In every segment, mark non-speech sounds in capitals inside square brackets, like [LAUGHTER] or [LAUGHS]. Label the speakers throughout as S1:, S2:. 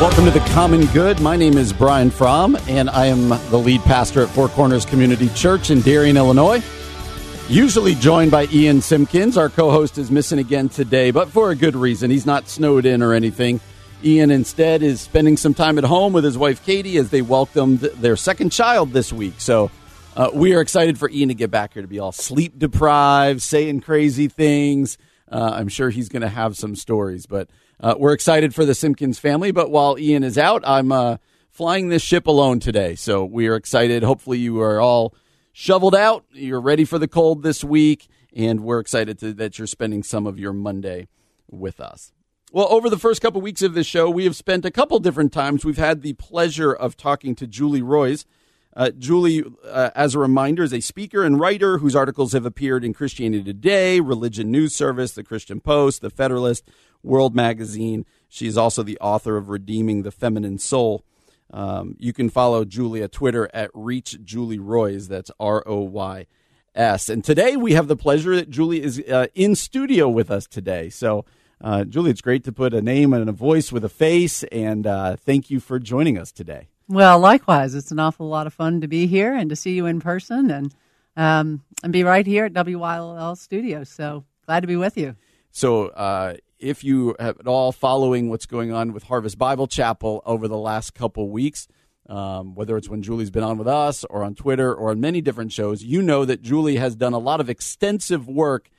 S1: Welcome to the Common Good. My name is Brian Fromm, and I am the lead pastor at Four Corners Community Church in Darien, Illinois. Usually joined by Ian Simpkins. Our co host is missing again today, but for a good reason. He's not snowed in or anything. Ian instead is spending some time at home with his wife Katie as they welcomed their second child this week. So uh, we are excited for Ian to get back here to be all sleep deprived, saying crazy things. Uh, I'm sure he's going to have some stories, but uh, we're excited for the Simpkins family. But while Ian is out, I'm uh, flying this ship alone today. So we are excited. Hopefully, you are all shoveled out. You're ready for the cold this week. And we're excited to, that you're spending some of your Monday with us. Well, over the first couple weeks of this show, we have spent a couple different times. We've had the pleasure of talking to Julie Roys. Uh, Julie, uh, as a reminder, is a speaker and writer whose articles have appeared in Christianity Today, Religion News Service, The Christian Post, The Federalist, World Magazine. She is also the author of Redeeming the Feminine Soul. Um, you can follow Julia Twitter at Reach Julie Roys. That's R O Y S. And today we have the pleasure that Julie is uh, in studio with us today. So, uh, Julie, it's great to put a name and a voice with a face. And uh, thank you for joining us today.
S2: Well, likewise, it's an awful lot of fun to be here and to see you in person and um, and be right here at WYLL Studios. So glad to be with you.
S1: So, uh, if you have at all following what's going on with Harvest Bible Chapel over the last couple weeks, um, whether it's when Julie's been on with us or on Twitter or on many different shows, you know that Julie has done a lot of extensive work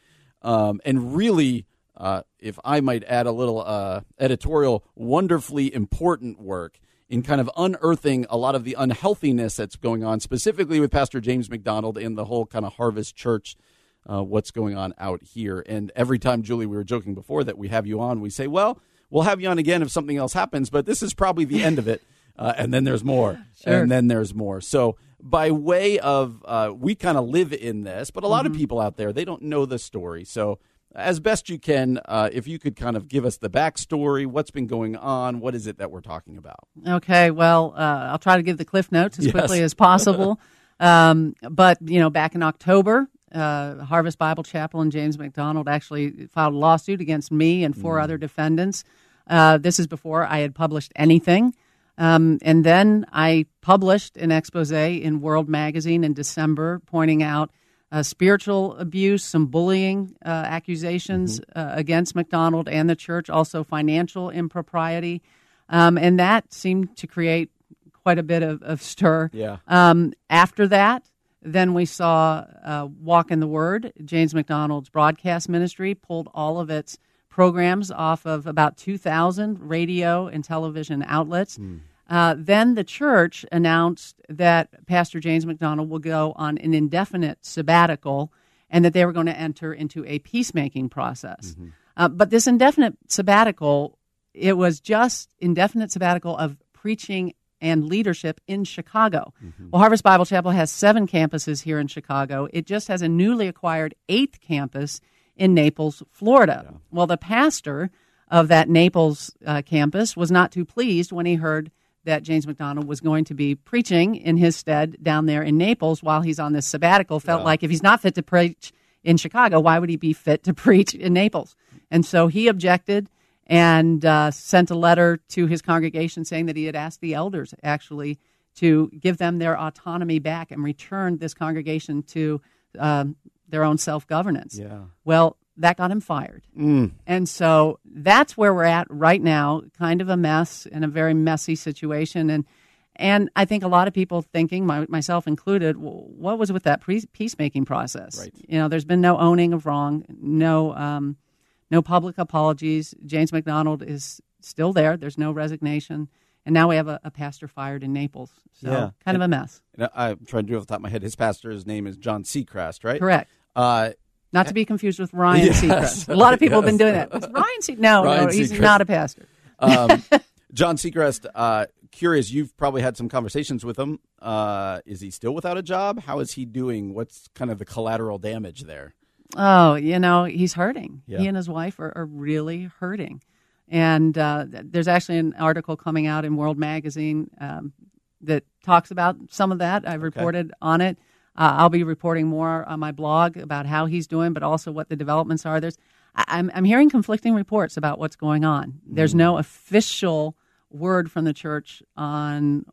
S1: um, and really, uh, if I might add a little uh, editorial, wonderfully important work in kind of unearthing a lot of the unhealthiness that's going on, specifically with Pastor James MacDonald and the whole kind of Harvest Church uh, what's going on out here. And every time, Julie, we were joking before that we have you on, we say, well, we'll have you on again if something else happens, but this is probably the end of it. [LAUGHS] Uh, and then there's more. [LAUGHS]
S2: Sure.
S1: And then there's more. So, by way of, uh, we kind of live in this, but a lot
S2: Mm-hmm.
S1: of people out there, they don't know the story. So, as best you can, uh, if you could kind of give us the backstory, what's been going on, what is it that we're talking about?
S2: Okay, well, uh, I'll try to give the cliff notes as
S1: Yes.
S2: quickly as possible. [LAUGHS] um, but you know, back in October, uh, Harvest Bible Chapel and James MacDonald actually filed a lawsuit against me and four other defendants. Uh, this is before I had published anything. Um, and then I published an expose in World Magazine in December pointing out uh, spiritual abuse, some bullying uh, accusations uh, against MacDonald and the church, also financial impropriety. Um, and that seemed to create quite a bit of, of stir.
S1: Yeah.
S2: Um, after that, then we saw uh, Walk in the Word. James MacDonald's broadcast ministry pulled all of its programs off of about 2,000 radio and television outlets. Uh, then the church announced that Pastor James MacDonald will go on an indefinite sabbatical and that they were going to enter into a peacemaking process. Uh, but this indefinite sabbatical, it was just indefinite sabbatical of preaching and leadership in Chicago. Well, Harvest Bible Chapel has seven campuses here in Chicago. It just has a newly acquired eighth campus in Naples, Florida. Well, the pastor of that Naples uh, campus was not too pleased when he heard that James MacDonald was going to be preaching in his stead down there in Naples while he's on this sabbatical. Felt like if he's not fit to preach in Chicago, why would he be fit to [LAUGHS] preach in Naples? And so he objected and uh, sent a letter to his congregation saying that he had asked the elders actually to give them their autonomy back and return this congregation to um, their own self governance.
S1: Yeah.
S2: Well, that got him fired. And so that's where we're at right now, kind of a mess and a very messy situation. And And I think a lot of people thinking, my, myself included, what was with that pre- peacemaking process?
S1: Right.
S2: You know, there's been no owning of wrong, no um, no public apologies. James MacDonald is still there. There's no resignation. And now we have a, a pastor fired in Naples. So
S1: Yeah.
S2: kind of a mess.
S1: I'm trying to do it off the top of my head. His pastor's name is John Seacrest, right?
S2: Correct.
S1: Uh,
S2: Not to be confused with Ryan
S1: Yes.
S2: Seacrest. A lot of people have been doing that. It's Ryan Seacrest. No,
S1: Ryan
S2: no, he's
S1: Seacrest.
S2: not a pastor.
S1: um, [LAUGHS] John Seacrest, uh, curious, you've probably had some conversations with him. Uh, is he still without a job? How is he doing? What's kind of the collateral damage there?
S2: Oh, you know, he's hurting.
S1: Yeah.
S2: He and his wife are, are really hurting. And uh, there's actually an article coming out in World Magazine um, that talks about some of that. I've reported on it. Uh, I'll be reporting more on my blog about how he's doing, but also what the developments are. There's, I, I'm, I'm hearing conflicting reports about what's going on. There's no official word from the church on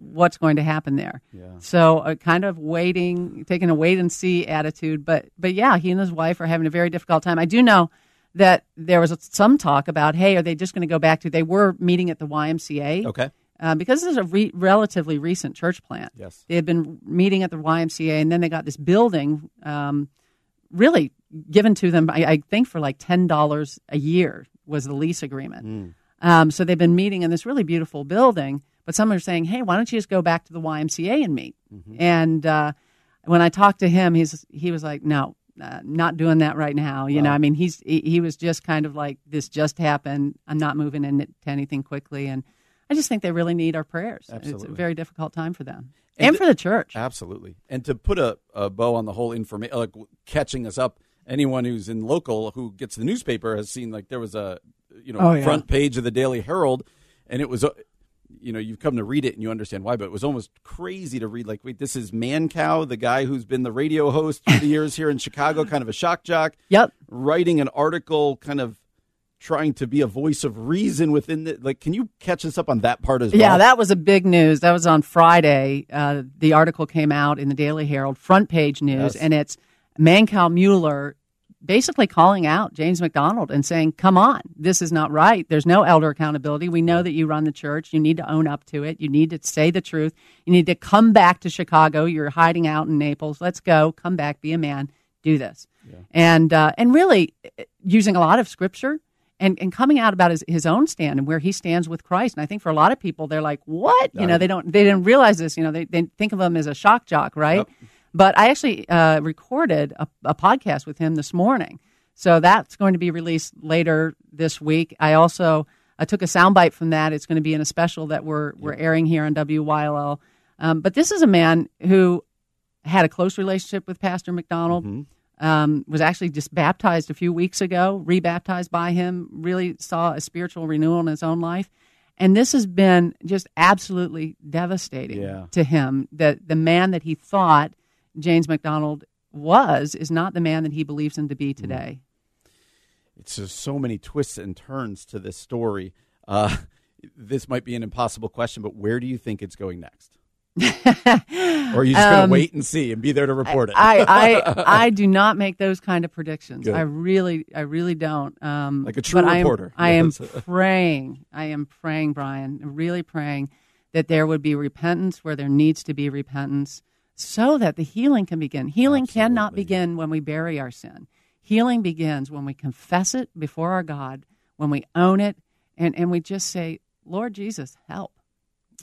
S2: what's going to happen there. Yeah. So, uh, kind of waiting, taking a wait and see attitude. But, but yeah, he and his wife are having a very difficult time. I do know that there was some talk about, hey, are they just going to go back to? They were meeting at the YMCA.
S1: Okay.
S2: Uh, because this is a re- relatively recent church plant.
S1: Yes.
S2: They had been meeting at the YMCA, and then they got this building um, really given to them, I, I think, for like $10 a year was the lease agreement. Um, so they've been meeting in this really beautiful building, but some are saying, hey, why don't you just go back to the YMCA and meet? And uh, when I talked to him, he's, he was like, no. Uh, not doing that right now. You know, I mean, he's he, he was just kind of like this just happened. I'm not moving into anything quickly, and I just think they really need our prayers. It's a very difficult time for them
S1: And
S2: and, for the church.
S1: Absolutely. And to put a, a bow on the whole information, like catching us up, anyone who's in local who gets the newspaper has seen like there was a you know
S2: Oh, yeah.
S1: front page of the Daily Herald, and it was uh, you know you've come to read it and you understand why, but it was almost crazy to read. Like, wait, this is Mancow, the guy who's been the radio host for the [LAUGHS] years here in Chicago, kind of a shock jock.
S2: Yep.
S1: writing an article, kind of trying to be a voice of reason within the like. Can you catch us up on that part as well?
S2: Yeah, that was a big news. That was on Friday. Uh, the article came out in the Daily Herald, front page news,
S1: Yes.
S2: and it's Mancow Muller basically calling out James MacDonald and saying, "Come on, this is not right. There's no elder accountability. We know that you run the church. You need to own up to it. You need to say the truth. You need to come back to Chicago. You're hiding out in Naples. Let's go. Come back. Be a man. Do this." And uh, and really uh, using a lot of scripture and, and coming out about his, his own stand and where he stands with Christ. And I think for a lot of people, they're like, "What?" You know, they don't they didn't realize this. You know, they they think of him as a shock jock, right? But I actually uh, recorded a, a podcast with him this morning, so that's going to be released later this week. I also I took a soundbite from that. It's going to be in a special that we're we're airing here on WYLL. Um, but this is a man who had a close relationship with Pastor MacDonald. Um, was actually just baptized a few weeks ago, rebaptized by him. Really saw a spiritual renewal in his own life, and this has been just absolutely devastating
S1: Yeah.
S2: to him. That the man that he thought James MacDonald was is not the man that he believes him to be today.
S1: it's just so many twists and turns to this story. Uh, this might be an impossible question, but where do you think it's going next? [LAUGHS] or are you just going to wait and see and be there to report it?
S2: Um, I, I [LAUGHS] I do not make those kind of predictions.
S1: Good.
S2: I really I really don't. Um,
S1: Like a true
S2: but I am-
S1: reporter.
S2: I am, [LAUGHS] praying. I am praying, Brian. Really praying that there would be repentance where there needs to be repentance, so that the healing can begin. Healing cannot begin when we bury our sin. Healing begins when we confess it before our God, when we own it, and and we just say, Lord Jesus, help.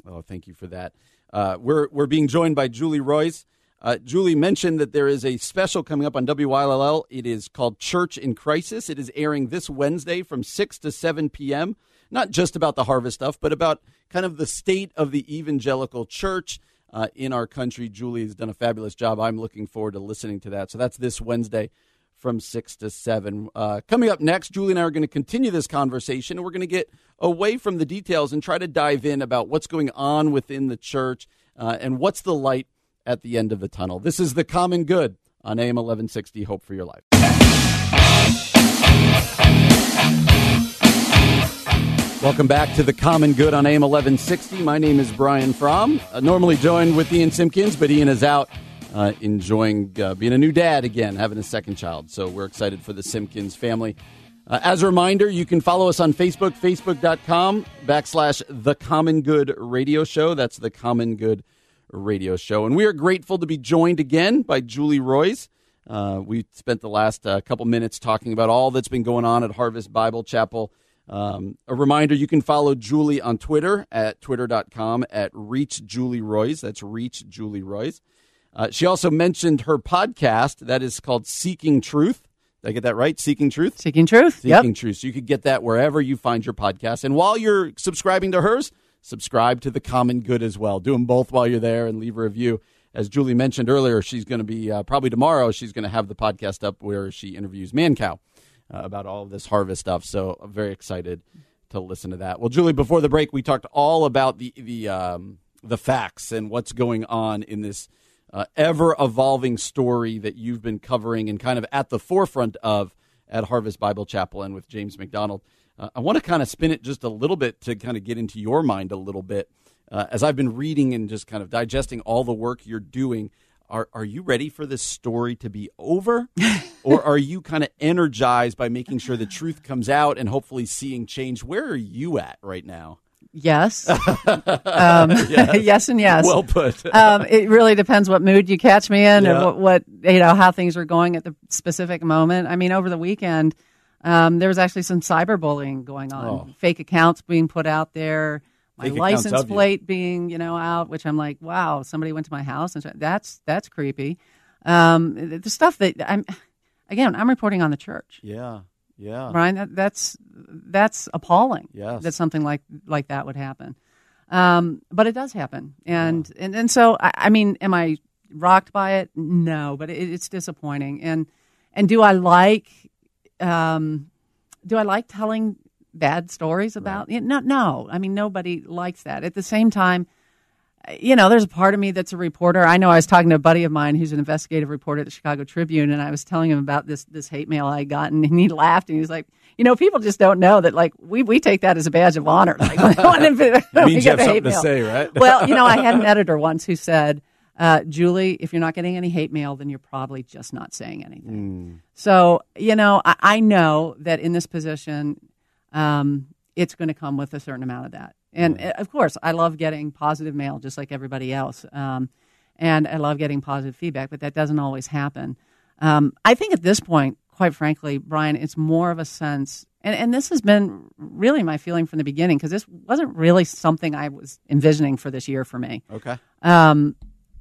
S1: Oh, thank you for that. Uh, we're we're being joined by Julie Roys. Uh, Julie mentioned that there is a special coming up on WYLL. It is called Church in Crisis. It is airing this Wednesday from 6 to 7 p.m. Not just about the harvest stuff, but about kind of the state of the evangelical church uh, in our country. Julie has done a fabulous job. I'm looking forward to listening to that. So that's this Wednesday from 6 to 7. Uh, coming up next, Julie and I are going to continue this conversation, and we're going to get away from the details and try to dive in about what's going on within the church uh, and what's the light at the end of the tunnel. This is The Common Good on AM 1160, Hope for Your Life. Welcome back to The Common Good on AM 1160. My name is Brian Fromm, uh, normally joined with Ian Simpkins, but Ian is out uh, enjoying uh, being a new dad again, having a second child. So we're excited for the Simpkins family. Uh, as a reminder, you can follow us on Facebook, facebook.com backslash The Common Good Radio Show. That's The Common Good Radio Show. And we are grateful to be joined again by Julie Roys. Uh, we spent the last couple minutes talking about all that's been going on at Harvest Bible Chapel. Um, a reminder you can follow Julie on Twitter at twitter.com at Reach Julie Roys. That's Reach Julie Roys. Uh, she also mentioned her podcast that is called Seeking Truth. Did I get that right? Seeking Truth?
S2: Seeking Truth.
S1: Seeking
S2: yep.
S1: Truth. So you could get that wherever you find your podcast. And while you're subscribing to hers, subscribe to The Common Good as well. Do them both while you're there and leave a review. As Julie mentioned earlier, she's going to be uh, probably tomorrow, she's going to have the podcast up where she interviews Mancow uh, about all of this harvest stuff. So I'm very excited to listen to that. Well, Julie, before the break, we talked all about the, the, um, the facts and what's going on in this uh, ever evolving story that you've been covering and kind of at the forefront of at Harvest Bible Chapel and with James MacDonald. Uh, I want to kind of spin it just a little bit to kind of get into your mind a little bit. Uh, as I've been reading and just kind of digesting all the work you're doing, are, are you ready for this story to be over? [LAUGHS] or are you kind of energized by making sure the truth comes out and hopefully seeing change? Where are you at right now?
S2: Yes. [LAUGHS] um, yes. [LAUGHS] yes. and yes.
S1: Well put.
S2: um, it really depends what mood you catch me in yeah. and what, what, you know, how things are going at the specific moment. I mean, over the weekend, um, there was actually some cyberbullying going on, oh. fake accounts being put out there, my license plate being, you know, out, which I'm like, wow, somebody went to my house and that's, that's creepy. Um, the stuff that I'm, again, I'm reporting on the church.
S1: Yeah. Yeah,
S2: Brian, that, that's that's appalling.
S1: Yes,
S2: that something like like that would happen. Um, but it does happen, and yeah. and and so I, I, mean, am I rocked by it? No, but it, it's disappointing. And and do I like um, do I like telling bad stories about? Right. No, no. I mean, nobody likes that. At the same time, you know, there's a part of me that's a reporter. I know I was talking to a buddy of mine who's an investigative reporter at the Chicago Tribune, and I was telling him about this this hate mail I got, and he laughed and he was like, "You know, people just don't know that. Like, we we take that as a badge of honor. [LAUGHS] Like,
S1: when, when [LAUGHS] means you have something to say, right? [LAUGHS]
S2: well, you know, I had an editor once who said. Uh, Julie, if you're not getting any hate mail, then you're probably just not saying anything. Mm. So, you know, I, I, know that in this position, um, it's going to come with a certain amount of that. And uh, of course, I love getting positive mail just like everybody else. Um, and I love getting positive feedback, but that doesn't always happen. Um, I think at this point, quite frankly, Brian, it's more of a sense, and, and this has been really my feeling from the beginning because this wasn't really something I was envisioning for this year for me.
S1: Okay.
S2: Um,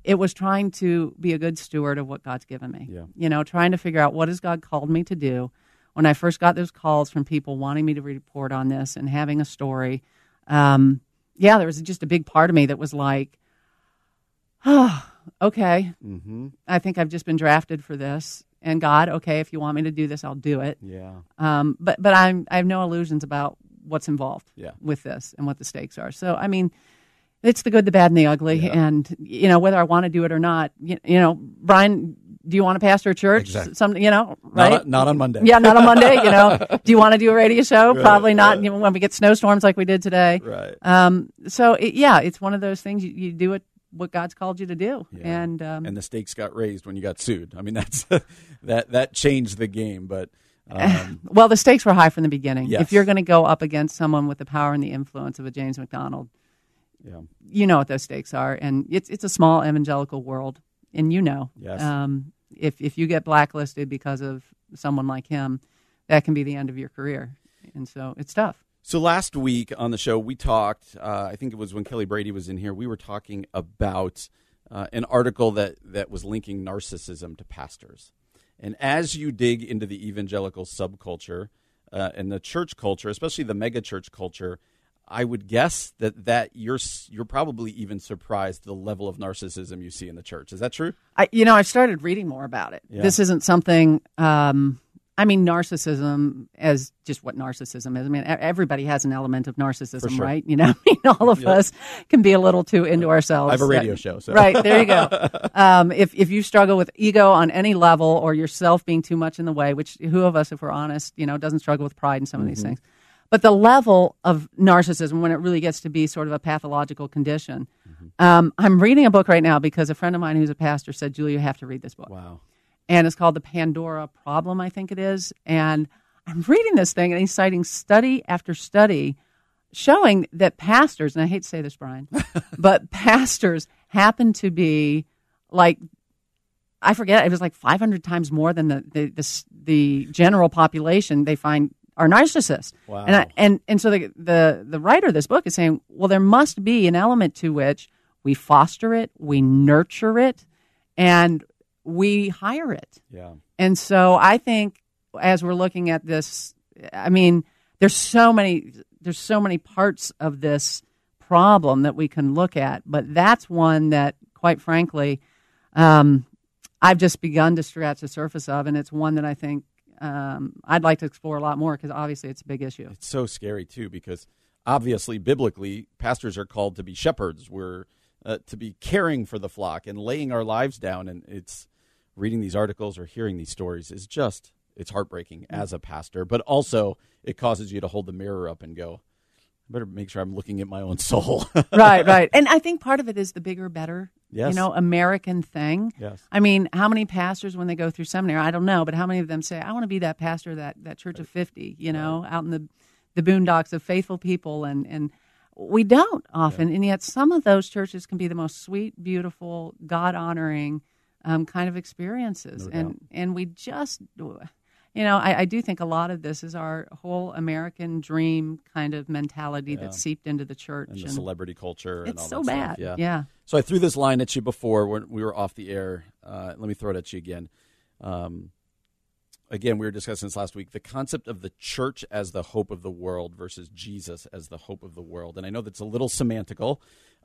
S2: it was trying to be a good steward of what God's given me.
S1: Yeah.
S2: You know, trying to figure out what has God called me to do. When I first got those calls from people wanting me to report on this and having a story, um, yeah, there was just a big part of me that was like, oh, [SIGHS] okay,
S1: mm-hmm.
S2: I think I've just been drafted for this. And God, okay, if you want me to do this, I'll do it.
S1: Yeah.
S2: Um, but but I'm I have no illusions about what's involved
S1: yeah.
S2: with this and what the stakes are. So I mean, it's the good, the bad, and the ugly. Yeah. And you know whether I want to do it or not. You, you know, Brian do you want to pastor a church?
S1: Exactly.
S2: Some, you know, right?
S1: Not, not, on Monday.
S2: Yeah, not on Monday. You know, [LAUGHS] do you want to do a radio show? Right, Probably not. Right. When we get snowstorms like we did today.
S1: Right.
S2: Um. So it, yeah, it's one of those things you, you do it what God's called you to do,
S1: yeah.
S2: and um,
S1: and the stakes got raised when you got sued. I mean, that's [LAUGHS] that that changed the game, but. Um, [LAUGHS]
S2: well, the stakes were high from the beginning.
S1: Yes.
S2: If you're going to go up against someone with the power and the influence of a James MacDonald,
S1: yeah.
S2: you know what those stakes are, and it's it's a small evangelical world, and you know,
S1: yes.
S2: um, if if you get blacklisted because of someone like him, that can be the end of your career. And so it's tough.
S1: So last week on the show, we talked. Uh, I think it was when Kelly Brady was in here. We were talking about uh, an article that that was linking narcissism to pastors. And as you dig into the evangelical subculture uh, and the church culture, especially the megachurch culture, I would guess that that you're you're probably even surprised the level of narcissism you see in the church. Is that true?
S2: I you know I've started reading more about it.
S1: Yeah.
S2: This isn't something. Um, I mean, narcissism as just what narcissism is. I mean, everybody has an element of narcissism,
S1: sure.
S2: right? You know, [LAUGHS] I mean, all of us can be a little too into ourselves.
S1: I have a radio show, so
S2: right there you go. [LAUGHS] Um, if if you struggle with ego on any level or yourself being too much in the way, which who of us, if we're honest, you know, doesn't struggle with pride in some of these mm-hmm. things but the level of narcissism, when it really gets to be sort of a pathological condition, mm-hmm. um, I'm reading a book right now because a friend of mine who's a pastor said, Julie, you have to read this book.
S1: Wow.
S2: And it's called The Pandora Problem, I think it is. And I'm reading this thing, and he's citing study after study showing that pastors, and I hate to say this, Brian, [LAUGHS] but pastors happen to be like I forget it was like 500 times more than the the the, the general population they find are narcissists.
S1: Wow.
S2: And I, and and so the, the the writer of this book is saying, well, there must be an element to which we foster it, we nurture it, and we hire it.
S1: Yeah.
S2: And so I think as we're looking at this, I mean, there's so many there's so many parts of this problem that we can look at, but that's one that, quite frankly, um, I've just begun to scratch the surface of, and it's one that I think um, I'd like to explore a lot more because obviously it's a big issue.
S1: It's so scary too because obviously biblically pastors are called to be shepherds. We're uh, to be caring for the flock and laying our lives down. And it's reading these articles or hearing these stories is just it's heartbreaking as a pastor, but also it causes you to hold the mirror up and go, I better make sure I'm looking at my own soul.
S2: right, [LAUGHS] right. And I think part of it is the bigger, better,
S1: Yes.
S2: you know, American thing.
S1: Yes.
S2: I mean, how many pastors, when they go through seminary, I don't know, but how many of them say, I want to be that pastor, that, that church of 50, you know, out in the, the boondocks of faithful people. And, and we don't often. And yet some of those churches can be the most sweet, beautiful, God honoring um, kind of experiences.
S1: No
S2: and, and we just, you know, I, I do think a lot of this is our whole American dream kind of mentality
S1: Yeah.
S2: that's seeped into the church.
S1: and the celebrity culture and
S2: it's
S1: all
S2: so
S1: that
S2: bad.
S1: stuff.
S2: yeah.
S1: So I threw this line at you before when we were off the air. Uh, let me throw it at you again. Um, again, we were discussing this last week. The concept of the church as the hope of the world versus Jesus as the hope of the world. And I know that's a little semantical,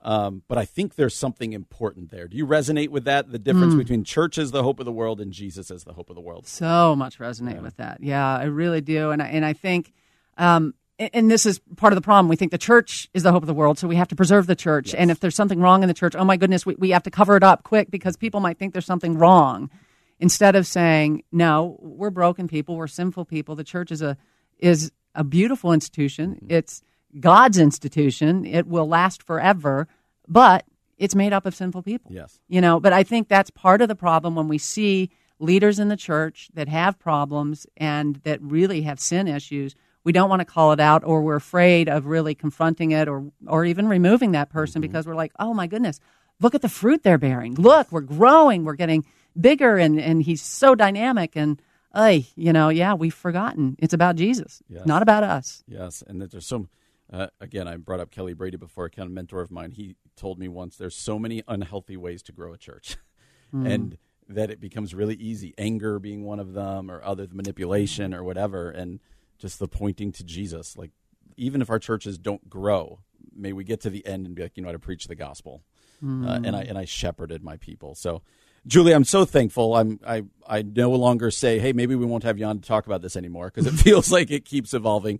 S1: um, but I think there's something important there. Do you resonate with that? The difference between church as the hope of the world and Jesus as the hope of the world.
S2: so much resonate with that. Yeah, I really do, and I, and I think, um, and- and this is part of the problem. We think the church is the hope of the world, so we have to preserve the church. And if there's something wrong in the church, oh my goodness, we, we have to cover it up quick because people might think there's something wrong. Instead of saying, no, we're broken people, we're sinful people. The church is a is a beautiful institution. It's God's institution. It will last forever, but it's made up of sinful people.
S1: Yes.
S2: You know, but I think that's part of the problem when we see leaders in the church that have problems and that really have sin issues. We don't want to call it out or we're afraid of really confronting it or or even removing that person mm-hmm. because we're like, "Oh my goodness, look at the fruit they're bearing. Look, we're growing, we're getting bigger and and he's so dynamic and ay, you know, yeah, we've forgotten. It's about Jesus,
S1: Yes.
S2: not about us.
S1: Yes, and that there's so. Uh, again, I brought up Kelly Brady before, a kind of mentor of mine. He told me once there's so many unhealthy ways to grow a church, [LAUGHS] and that it becomes really easy. Anger being one of them, or other manipulation, or whatever, and just the pointing to Jesus. Like, even if our churches don't grow, may we get to the end and be like, you know, how to preach the gospel, uh, and I and I shepherded my people. So. Julie, I'm so thankful. I'm I I no longer say, "Hey, maybe we won't have you on to talk about this anymore," because it [LAUGHS] feels like it keeps evolving.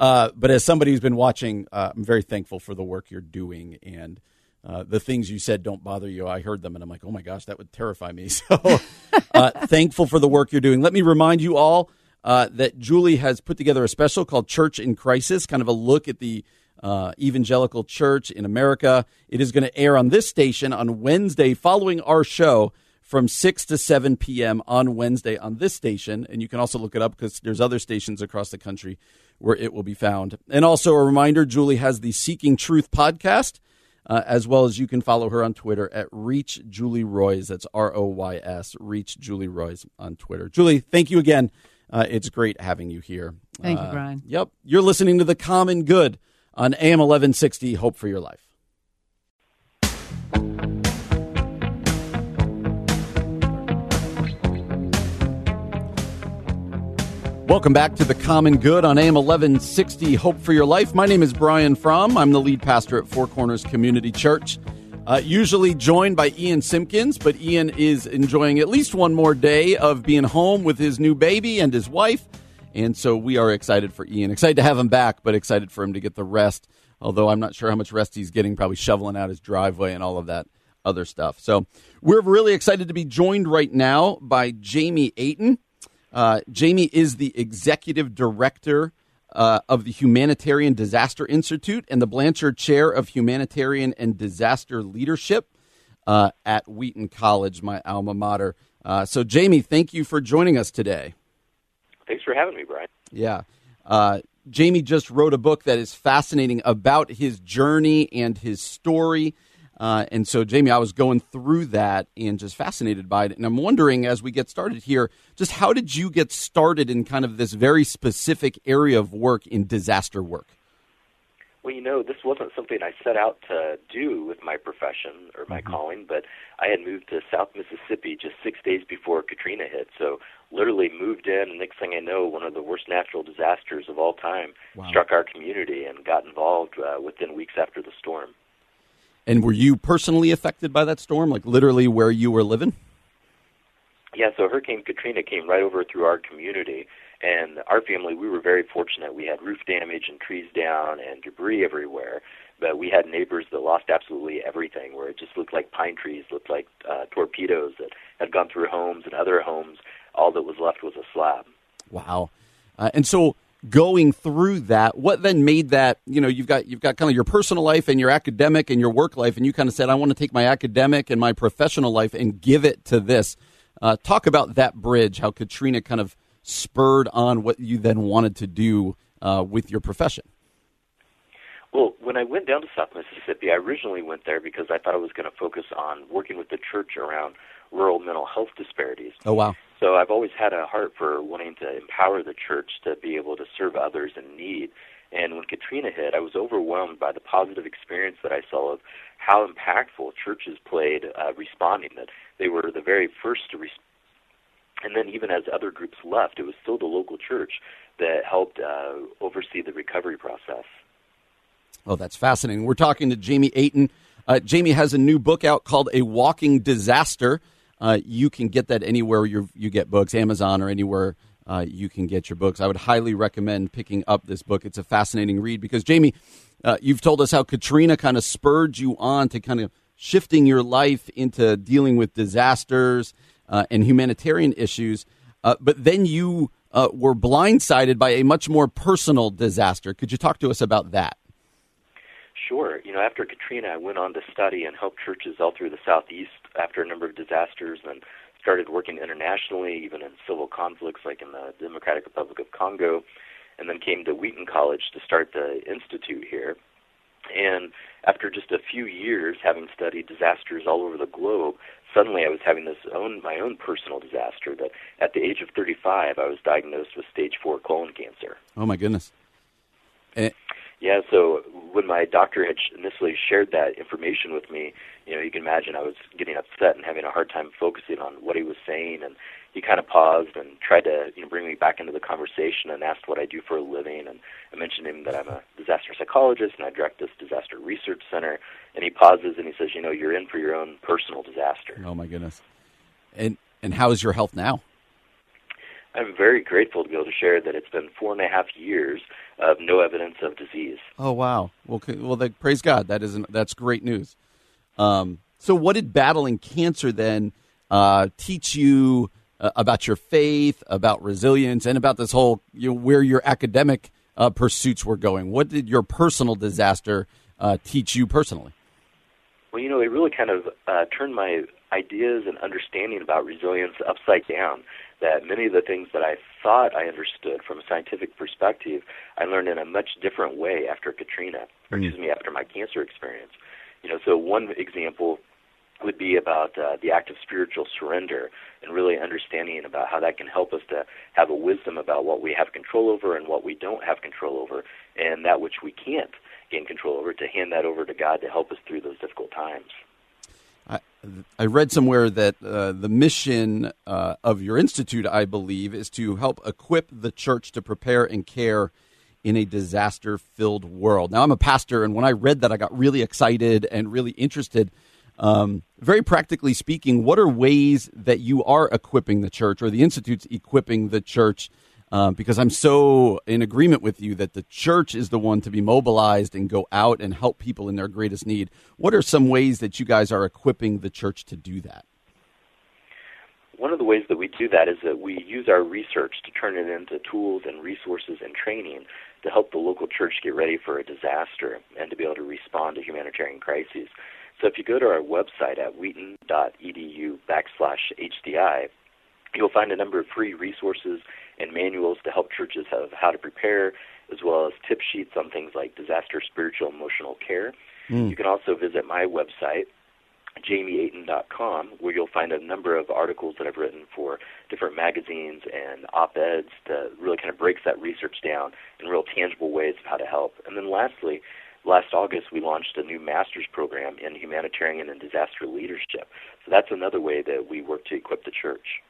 S1: Uh, but as somebody who's been watching, uh, I'm very thankful for the work you're doing and uh, the things you said don't bother you. I heard them and I'm like, oh my gosh, that would terrify me. [LAUGHS] So uh, thankful for the work you're doing. Let me remind you all uh, that Julie has put together a special called Church in Crisis, kind of a look at the uh, evangelical church in America. It is going to air on this station on Wednesday following our show from 6 to 7 p.m. on Wednesday on this station. And you can also look it up because there's other stations across the country where it will be found. And also a reminder Julie has the Seeking Truth podcast, uh, as well as you can follow her on Twitter at Reach Julie Roys. That's R O Y S, Reach Julie Roys on Twitter. Julie, thank you again. Uh, it's great having you here.
S2: Thank you,
S1: Uh,
S2: Brian.
S1: Yep. You're listening to The Common Good on AM 1160, Hope for Your Life. Welcome back to The Common Good on AM 1160, Hope for Your Life. My name is Brian Fromm. I'm the lead pastor at Four Corners Community Church. Uh, usually joined by Ian Simpkins, but Ian is enjoying at least one more day of being home with his new baby and his wife. And so we are excited for Ian. Excited to have him back, but excited for him to get the rest. Although I'm not sure how much rest he's getting, probably shoveling out his driveway and all of that other stuff. So we're really excited to be joined right now by Jamie Aten. Uh, Jamie is the executive director uh, of the Humanitarian Disaster Institute and the Blanchard Chair of Humanitarian and Disaster Leadership uh, at Wheaton College, my alma mater. Uh, so, Jamie, thank you for joining us today.
S3: Thanks for having me, Brian.
S1: Yeah. Uh, Jamie just wrote a book that is fascinating about his journey and his story. Uh, and so, Jamie, I was going through that and just fascinated by it. And I'm wondering, as we get started here, just how did you get started in kind of this very specific area of work in disaster work?
S3: Well, you know, this wasn't something I set out to do with my profession or my mm-hmm. calling, but I had moved to South Mississippi just six days before Katrina hit. So, literally moved in, and next thing I know, one of the worst natural disasters of all time wow. struck our community and got involved uh, within weeks after the storm.
S1: And were you personally affected by that storm, like literally where you were living?
S3: Yeah, so Hurricane Katrina came right over through our community, and our family, we were very fortunate. We had roof damage and trees down and debris everywhere, but we had neighbors that lost absolutely everything, where it just looked like pine trees, looked like uh, torpedoes that had gone through homes and other homes. All that was left was a slab.
S1: Wow. Uh, and so going through that what then made that you know you've got you've got kind of your personal life and your academic and your work life and you kind of said i want to take my academic and my professional life and give it to this uh, talk about that bridge how katrina kind of spurred on what you then wanted to do uh, with your profession
S3: well, when I went down to South Mississippi, I originally went there because I thought I was going to focus on working with the church around rural mental health disparities.
S1: Oh, wow.
S3: So I've always had a heart for wanting to empower the church to be able to serve others in need. And when Katrina hit, I was overwhelmed by the positive experience that I saw of how impactful churches played uh, responding. That they were the very first to respond. And then, even as other groups left, it was still the local church that helped uh, oversee the recovery process.
S1: Oh, that's fascinating. We're talking to Jamie Aten. Uh, Jamie has a new book out called A Walking Disaster. Uh, you can get that anywhere you you get books, Amazon or anywhere uh, you can get your books. I would highly recommend picking up this book. It's a fascinating read because Jamie, uh, you've told us how Katrina kind of spurred you on to kind of shifting your life into dealing with disasters uh, and humanitarian issues, uh, but then you uh, were blindsided by a much more personal disaster. Could you talk to us about that?
S3: Sure. You know, after Katrina, I went on to study and help churches all through the Southeast after a number of disasters and started working internationally, even in civil conflicts like in the Democratic Republic of Congo, and then came to Wheaton College to start the institute here. And after just a few years having studied disasters all over the globe, suddenly I was having this own my own personal disaster that at the age of 35 I was diagnosed with stage 4 colon cancer.
S1: Oh my goodness.
S3: And, yeah, so when my doctor had initially shared that information with me, you know, you can imagine I was getting upset and having a hard time focusing on what he was saying. And he kind of paused and tried to, you know, bring me back into the conversation and asked what I do for a living. And I mentioned to him that I'm a disaster psychologist and I direct this disaster research center. And he pauses and he says, you know, you're in for your own personal disaster.
S1: Oh my goodness. And and how is your health now?
S3: I'm very grateful to be able to share that it's been four and a half years of no evidence of disease.
S1: Oh wow! Well, well, praise God. That is that's great news. Um, so, what did battling cancer then uh, teach you uh, about your faith, about resilience, and about this whole you know, where your academic uh, pursuits were going? What did your personal disaster uh, teach you personally?
S3: Well, you know, it really kind of uh, turned my ideas and understanding about resilience upside down that many of the things that I thought I understood from a scientific perspective, I learned in a much different way after Katrina, or mm. excuse me, after my cancer experience. You know, so one example would be about uh, the act of spiritual surrender and really understanding about how that can help us to have a wisdom about what we have control over and what we don't have control over, and that which we can't gain control over, to hand that over to God to help us through those difficult times.
S1: I read somewhere that uh, the mission uh, of your institute, I believe, is to help equip the church to prepare and care in a disaster filled world. Now, I'm a pastor, and when I read that, I got really excited and really interested. Um, very practically speaking, what are ways that you are equipping the church or the institute's equipping the church um, because I'm so in agreement with you that the church is the one to be mobilized and go out and help people in their greatest need. What are some ways that you guys are equipping the church to do that?
S3: One of the ways that we do that is that we use our research to turn it into tools and resources and training to help the local church get ready for a disaster and to be able to respond to humanitarian crises. So if you go to our website at wheaton.edu backslash HDI, You'll find a number of free resources and manuals to help churches have how to prepare, as well as tip sheets on things like disaster spiritual emotional care. Mm. You can also visit my website, jamieaten.com, where you'll find a number of articles that I've written for different magazines and op-eds that really kind of breaks that research down in real tangible ways of how to help. And then lastly, last August we launched a new master's program in humanitarian and disaster leadership. So that's another way that we work to equip the church.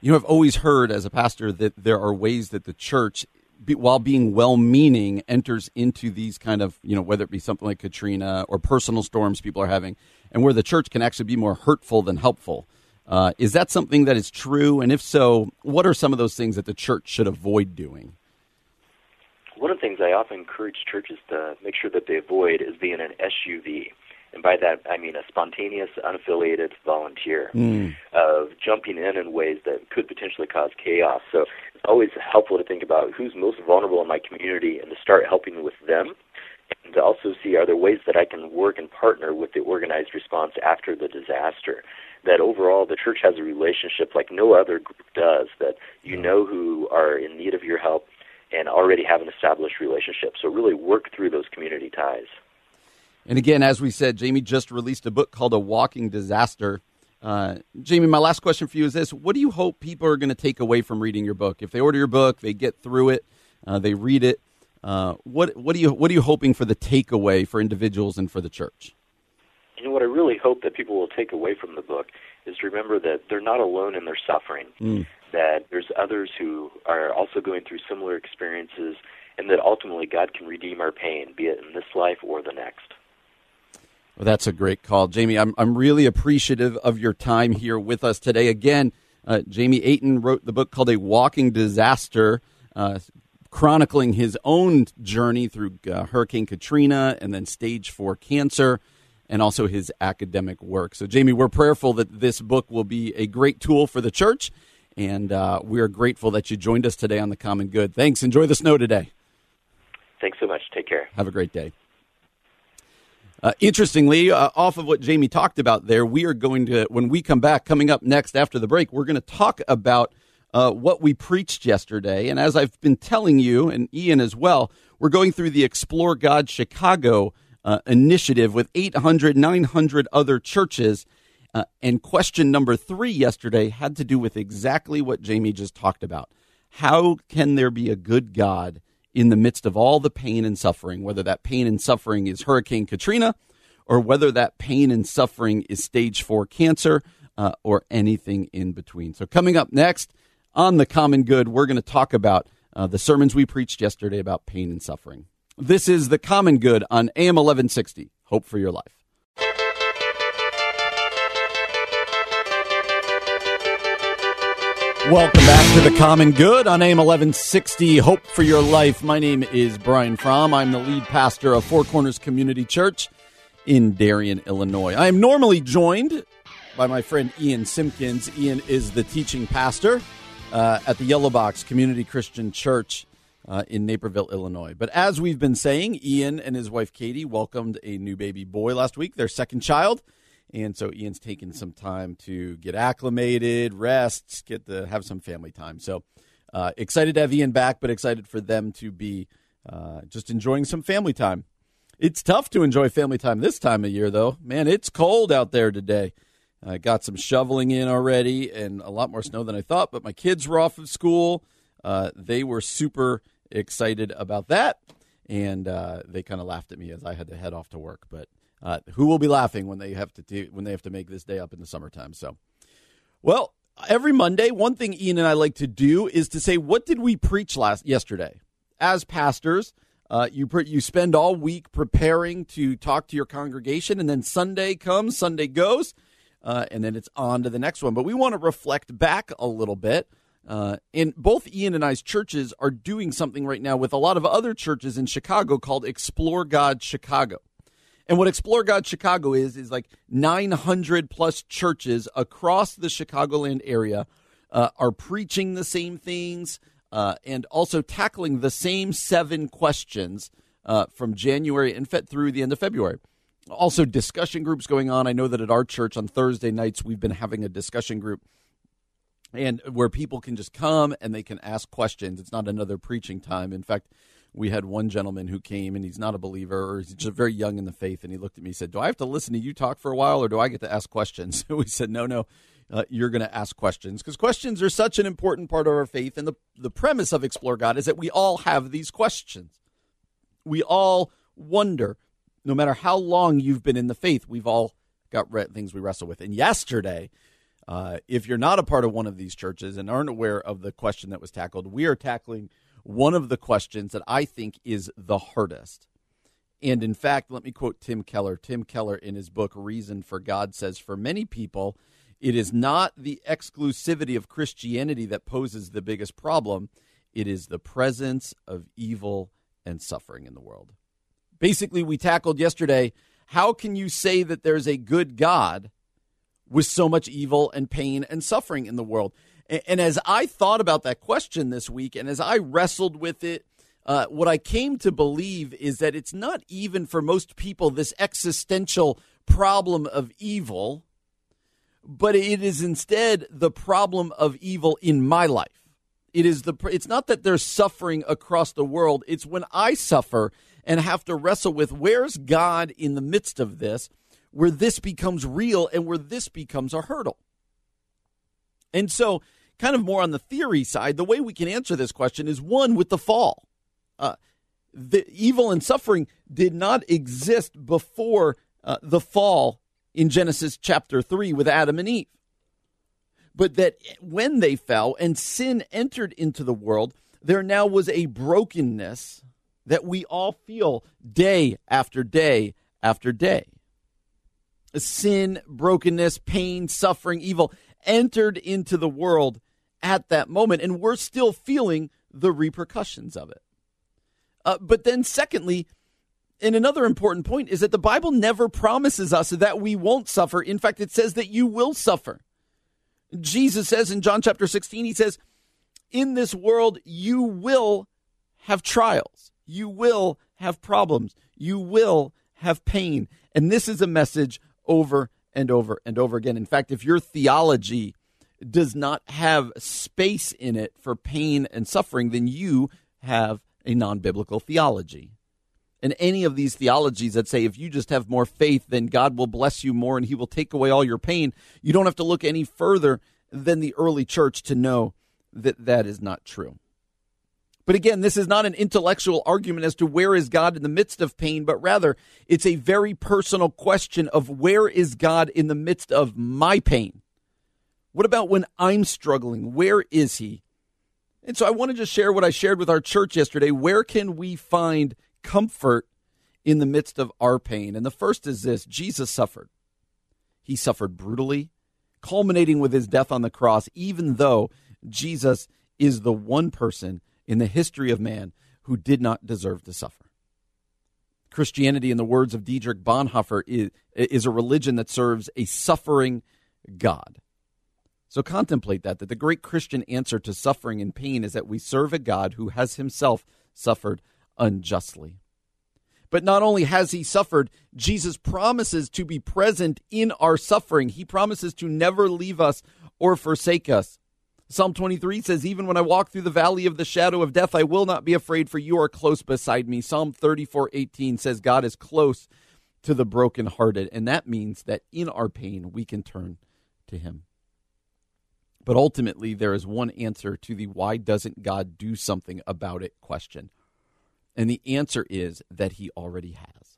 S1: You know, I've always heard as a pastor that there are ways that the church while being well-meaning, enters into these kind of you know whether it be something like Katrina or personal storms people are having, and where the church can actually be more hurtful than helpful. Uh, is that something that is true? And if so, what are some of those things that the church should avoid doing?
S3: One of the things I often encourage churches to make sure that they avoid is being an SUV and by that I mean a spontaneous, unaffiliated volunteer, mm. of jumping in in ways that could potentially cause chaos. So it's always helpful to think about who's most vulnerable in my community and to start helping with them, and to also see are there ways that I can work and partner with the organized response after the disaster. That overall the church has a relationship like no other group does. That you know who are in need of your help and already have an established relationship. So really work through those community ties.
S1: And again, as we said, Jamie just released a book called A Walking Disaster. Uh, Jamie, my last question for you is this What do you hope people are going to take away from reading your book? If they order your book, they get through it, uh, they read it. Uh, what, what, are you, what are you hoping for the takeaway for individuals and for the church?
S3: You know, what I really hope that people will take away from the book is to remember that they're not alone in their suffering, mm. that there's others who are also going through similar experiences, and that ultimately God can redeem our pain, be it in this life or the next.
S1: Well, that's a great call, Jamie. I'm I'm really appreciative of your time here with us today. Again, uh, Jamie Aten wrote the book called A Walking Disaster, uh, chronicling his own journey through uh, Hurricane Katrina and then stage four cancer, and also his academic work. So, Jamie, we're prayerful that this book will be a great tool for the church, and uh, we are grateful that you joined us today on the Common Good. Thanks. Enjoy the snow today.
S3: Thanks so much. Take care.
S1: Have a great day. Uh, interestingly, uh, off of what Jamie talked about there, we are going to, when we come back, coming up next after the break, we're going to talk about uh, what we preached yesterday. And as I've been telling you, and Ian as well, we're going through the Explore God Chicago uh, initiative with 800, 900 other churches. Uh, and question number three yesterday had to do with exactly what Jamie just talked about. How can there be a good God in the midst of all the pain and suffering, whether that pain and suffering is Hurricane Katrina or whether that pain and suffering is stage four cancer uh, or anything in between. So, coming up next on The Common Good, we're going to talk about uh, the sermons we preached yesterday about pain and suffering. This is The Common Good on AM 1160. Hope for your life. Welcome back to the Common Good on AM 1160. Hope for your life. My name is Brian Fromm. I'm the lead pastor of Four Corners Community Church in Darien, Illinois. I am normally joined by my friend Ian Simpkins. Ian is the teaching pastor uh, at the Yellow Box Community Christian Church uh, in Naperville, Illinois. But as we've been saying, Ian and his wife Katie welcomed a new baby boy last week, their second child. And so Ian's taken some time to get acclimated, rest, get to have some family time. So uh, excited to have Ian back, but excited for them to be uh, just enjoying some family time. It's tough to enjoy family time this time of year, though. Man, it's cold out there today. I got some shoveling in already and a lot more snow than I thought, but my kids were off of school. Uh, they were super excited about that, and uh, they kind of laughed at me as I had to head off to work. But uh, who will be laughing when they have to do, when they have to make this day up in the summertime? So, well, every Monday, one thing Ian and I like to do is to say, what did we preach last yesterday? As pastors, uh, you pre- you spend all week preparing to talk to your congregation, and then Sunday comes, Sunday goes, uh, and then it's on to the next one. But we want to reflect back a little bit. Uh, and both Ian and I's churches are doing something right now with a lot of other churches in Chicago called Explore God Chicago. And what Explore God Chicago is, is like 900 plus churches across the Chicagoland area uh, are preaching the same things uh, and also tackling the same seven questions uh, from January and Fed through the end of February. Also, discussion groups going on. I know that at our church on Thursday nights, we've been having a discussion group and where people can just come and they can ask questions. It's not another preaching time. In fact, we had one gentleman who came and he's not a believer or he's just very young in the faith and he looked at me and said do i have to listen to you talk for a while or do i get to ask questions? [LAUGHS] We said no no uh, you're going to ask questions because questions are such an important part of our faith and the, the premise of explore god is that we all have these questions. We all wonder no matter how long you've been in the faith we've all got re- things we wrestle with. And yesterday uh, if you're not a part of one of these churches and aren't aware of the question that was tackled we are tackling one of the questions that I think is the hardest. And in fact, let me quote Tim Keller. Tim Keller, in his book Reason for God, says For many people, it is not the exclusivity of Christianity that poses the biggest problem, it is the presence of evil and suffering in the world. Basically, we tackled yesterday how can you say that there's a good God with so much evil and pain and suffering in the world? And as I thought about that question this week, and as I wrestled with it, uh, what I came to believe is that it's not even for most people this existential problem of evil, but it is instead the problem of evil in my life. It is the it's not that there's suffering across the world, it's when I suffer and have to wrestle with where's God in the midst of this, where this becomes real and where this becomes a hurdle. And so kind of more on the theory side, the way we can answer this question is one with the fall. Uh, the evil and suffering did not exist before uh, the fall in Genesis chapter 3 with Adam and Eve. But that when they fell and sin entered into the world, there now was a brokenness that we all feel day after day after day. Sin, brokenness, pain, suffering, evil entered into the world at that moment, and we're still feeling the repercussions of it. Uh, but then, secondly, and another important point is that the Bible never promises us that we won't suffer. In fact, it says that you will suffer. Jesus says in John chapter 16, he says, In this world, you will have trials, you will have problems, you will have pain. And this is a message over and over and over again. In fact, if your theology does not have space in it for pain and suffering, then you have a non biblical theology. And any of these theologies that say if you just have more faith, then God will bless you more and he will take away all your pain, you don't have to look any further than the early church to know that that is not true. But again, this is not an intellectual argument as to where is God in the midst of pain, but rather it's a very personal question of where is God in the midst of my pain? What about when I'm struggling? Where is he? And so I want to just share what I shared with our church yesterday. Where can we find comfort in the midst of our pain? And the first is this Jesus suffered. He suffered brutally, culminating with his death on the cross, even though Jesus is the one person in the history of man who did not deserve to suffer. Christianity, in the words of Dietrich Bonhoeffer, is, is a religion that serves a suffering God. So contemplate that, that the great Christian answer to suffering and pain is that we serve a God who has himself suffered unjustly. But not only has he suffered, Jesus promises to be present in our suffering. He promises to never leave us or forsake us. Psalm 23 says, Even when I walk through the valley of the shadow of death, I will not be afraid, for you are close beside me. Psalm 34 18 says, God is close to the brokenhearted. And that means that in our pain, we can turn to him. But ultimately, there is one answer to the why doesn't God do something about it question. And the answer is that he already has.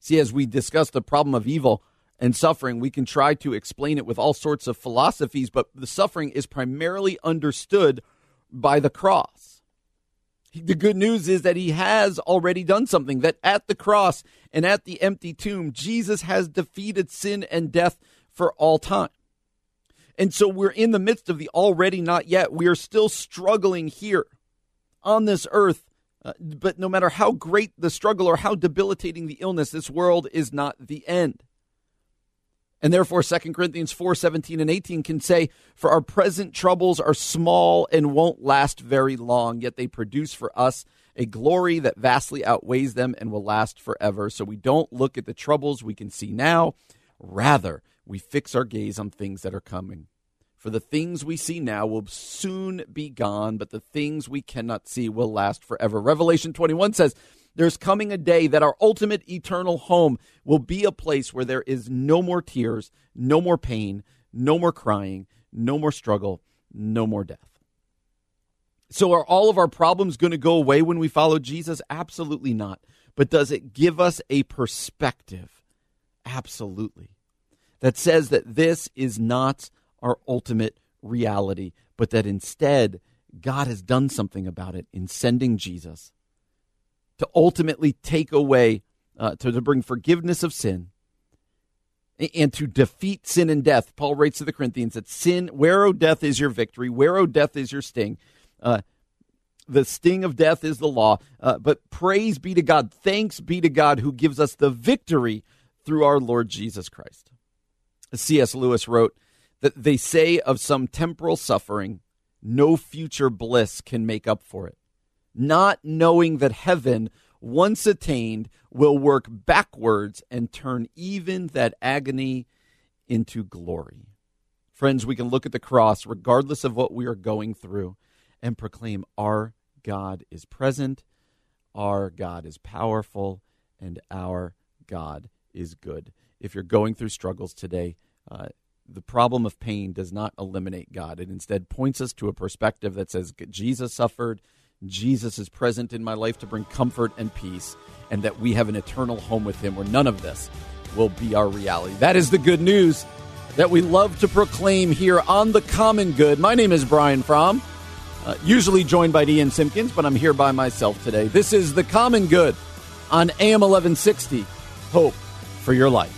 S1: See, as we discuss the problem of evil and suffering, we can try to explain it with all sorts of philosophies, but the suffering is primarily understood by the cross. The good news is that he has already done something, that at the cross and at the empty tomb, Jesus has defeated sin and death for all time. And so we're in the midst of the already not yet. We are still struggling here on this earth. Uh, but no matter how great the struggle or how debilitating the illness, this world is not the end. And therefore 2 Corinthians 4, 17 and 18 can say, For our present troubles are small and won't last very long, yet they produce for us a glory that vastly outweighs them and will last forever. So we don't look at the troubles we can see now. Rather, we fix our gaze on things that are coming. For the things we see now will soon be gone, but the things we cannot see will last forever. Revelation 21 says, There's coming a day that our ultimate eternal home will be a place where there is no more tears, no more pain, no more crying, no more struggle, no more death. So, are all of our problems going to go away when we follow Jesus? Absolutely not. But does it give us a perspective? Absolutely. That says that this is not our ultimate reality, but that instead God has done something about it in sending Jesus to ultimately take away, uh, to, to bring forgiveness of sin and to defeat sin and death. Paul writes to the Corinthians that sin, where, O death, is your victory, where, O death, is your sting. Uh, the sting of death is the law. Uh, but praise be to God. Thanks be to God who gives us the victory through our Lord Jesus Christ. C.S. Lewis wrote, that they say of some temporal suffering, no future bliss can make up for it. Not knowing that heaven, once attained, will work backwards and turn even that agony into glory. Friends, we can look at the cross, regardless of what we are going through, and proclaim our God is present, our God is powerful, and our God is good. If you're going through struggles today, uh, the problem of pain does not eliminate God. It instead points us to a perspective that says Jesus suffered, Jesus is present in my life to bring comfort and peace, and that we have an eternal home with Him where none of this will be our reality. That is the good news that we love to proclaim here on The Common Good. My name is Brian Fromm, uh, usually joined by Ian Simpkins, but I'm here by myself today. This is The Common Good on AM 1160. Hope for your life.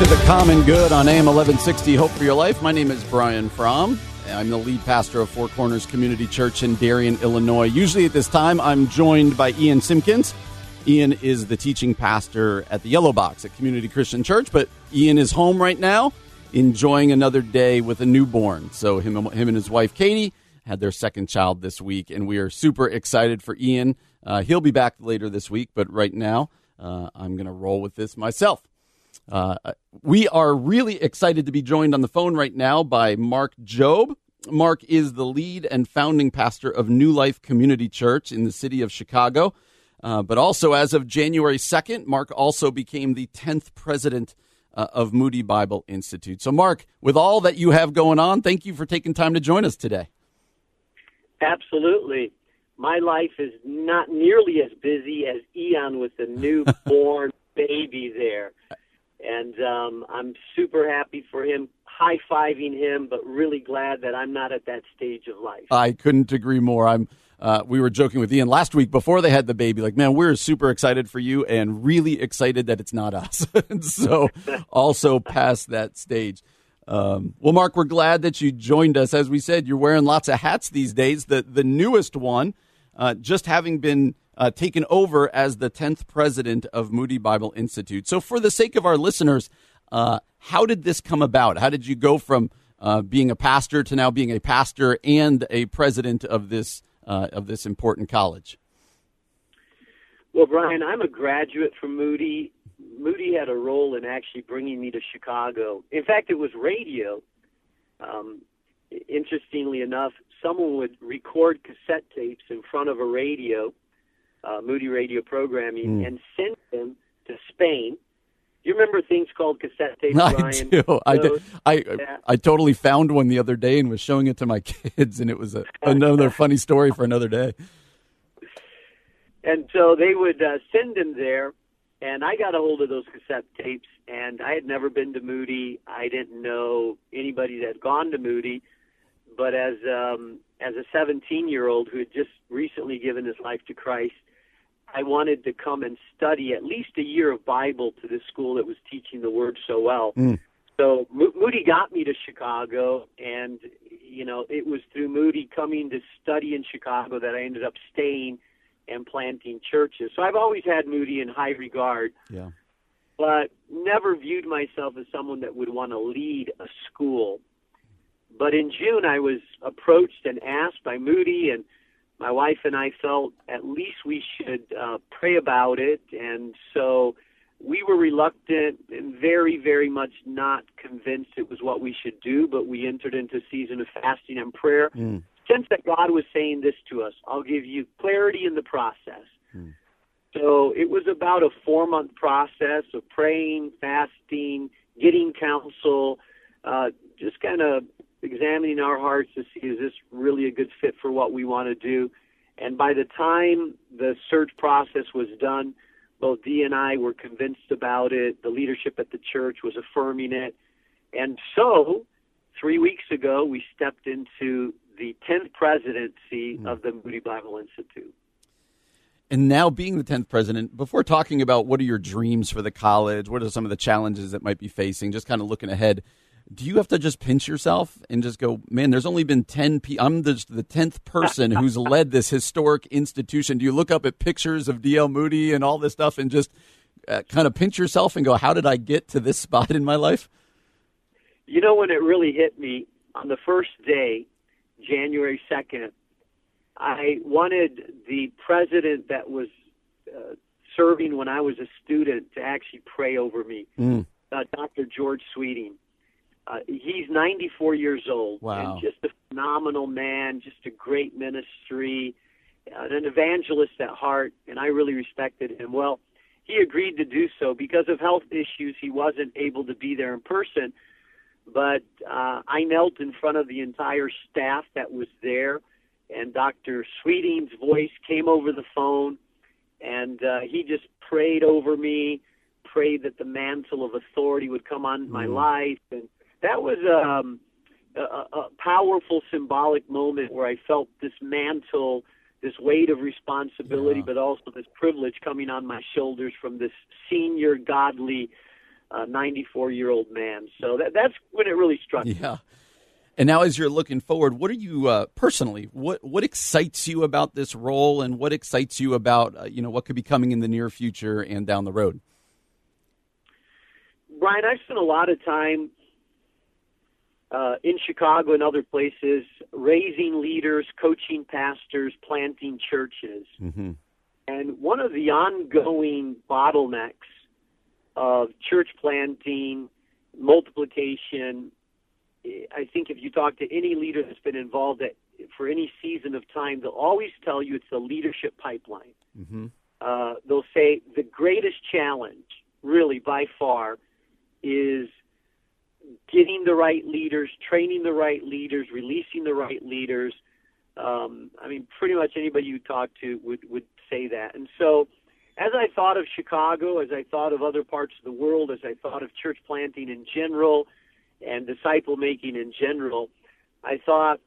S1: To the Common Good on AM 1160 Hope for Your Life. My name is Brian Fromm. I'm the lead pastor of Four Corners Community Church in Darien, Illinois. Usually at this time, I'm joined by Ian Simpkins. Ian is the teaching pastor at the Yellow Box at Community Christian Church, but Ian is home right now enjoying another day with a newborn. So him, him and his wife Katie had their second child this week, and we are super excited for Ian. Uh, he'll be back later this week, but right now uh, I'm going to roll with this myself. Uh, we are really excited to be joined on the phone right now by Mark Jobe. Mark is the lead and founding pastor of New Life Community Church in the city of Chicago. Uh, but also, as of January 2nd, Mark also became the 10th president uh, of Moody Bible Institute. So, Mark, with all that you have going on, thank you for taking time to join us today.
S4: Absolutely. My life is not nearly as busy as Ian with the newborn [LAUGHS] baby there and um, I'm super happy for him, high fiving him, but really glad that I'm not at that stage of life.
S1: I couldn't agree more. I'm. Uh, we were joking with Ian last week before they had the baby. Like, man, we're super excited for you and really excited that it's not us. [LAUGHS] so, [LAUGHS] also past that stage. Um, well, Mark, we're glad that you joined us. As we said, you're wearing lots of hats these days. The the newest one, uh, just having been uh, taken over as the 10th president of Moody Bible Institute. So, for the sake of our listeners, uh, how did this come about? How did you go from uh, being a pastor to now being a pastor and a president of this uh, of this important college?
S4: Well, Brian, I'm a graduate from Moody. Moody had a role in actually bringing me to Chicago. In fact, it was radio. Um, interestingly enough, someone would record cassette tapes in front of a radio uh, Moody radio programming mm. and sent them to Spain. Do you remember things called cassette tapes, [LAUGHS]
S1: I
S4: Ryan?
S1: do. I, did. I, yeah. I totally found one the other day and was showing it to my [LAUGHS] kids, and it was a, another [LAUGHS] funny story for another day.
S4: And so they would uh, send them there, and I got a hold of those cassette tapes, and I had never been to Moody. I didn't know anybody that had gone to Moody, but as um, as a 17 year old who had just recently given his life to Christ, I wanted to come and study at least a year of Bible to this school that was teaching the Word so well.
S1: Mm.
S4: So Mo- Moody got me to Chicago, and you know it was through Moody coming to study in Chicago that I ended up staying and planting churches. So I've always had Moody in high regard,
S1: Yeah.
S4: but never viewed myself as someone that would want to lead a school. But in June, I was approached and asked by Moody, and my wife and I felt at least we should uh, pray about it. And so we were reluctant and very, very much not convinced it was what we should do, but we entered into a season of fasting and prayer.
S1: Mm.
S4: Sense that God was saying this to us I'll give you clarity in the process. So it was about a four month process of praying, fasting, getting counsel, uh, just kind of examining our hearts to see is this really a good fit for what we want to do. And by the time the search process was done, both Dee and I were convinced about it. The leadership at the church was affirming it. And so, three weeks ago, we stepped into the 10th presidency hmm. of the Moody Bible Institute.
S1: And now, being the 10th president, before talking about what are your dreams for the college, what are some of the challenges that might be facing, just kind of looking ahead, do you have to just pinch yourself and just go, man, there's only been 10 people. I'm just the 10th person who's [LAUGHS] led this historic institution. Do you look up at pictures of D.L. Moody and all this stuff and just uh, kind of pinch yourself and go, how did I get to this [LAUGHS] spot in my life?
S4: You know when it really hit me on the first day, January 2nd, I wanted the president that was uh, serving when I was a student to actually pray over me,
S1: Mm.
S4: uh, Dr. George Sweeting. Uh, he's 94 years old
S1: Wow.
S4: and just a phenomenal man, just a great ministry, uh, an evangelist at heart, and I really respected him. Well, he agreed to do so because of health issues. He wasn't able to be there in person, but uh, I knelt in front of the entire staff that was there, and Dr. Sweeting's voice came over the phone, and uh, he just prayed over me, prayed that the mantle of authority would come on my life, and that was um, a, a powerful symbolic moment where I felt this mantle, this weight of responsibility,
S1: Yeah.
S4: but also this privilege coming on my shoulders from this senior, godly, 94 year old man. So that that's when it really struck me.
S1: Yeah. And now, as you're looking forward, what are you uh, personally? What what excites you about this role, and what excites you about uh, you know what could be coming in the near future and down the road?
S4: Brian, I've spent a lot of time uh, in Chicago and other places raising leaders, coaching pastors, planting churches.
S1: Mm-hmm.
S4: And one of the ongoing bottlenecks of church planting, multiplication, I think if you talk to any leader that's been involved at, for any season of time, they'll always tell you it's the leadership pipeline.
S1: Mm-hmm.
S4: Uh, they'll say the greatest challenge, really by far, is getting the right leaders, training the right leaders, releasing the right leaders. Um, I mean, pretty much anybody you talk to would would say that. And so, as I thought of Chicago, as I thought of other parts of the world, as I thought of church planting in general and disciple making in general, I thought,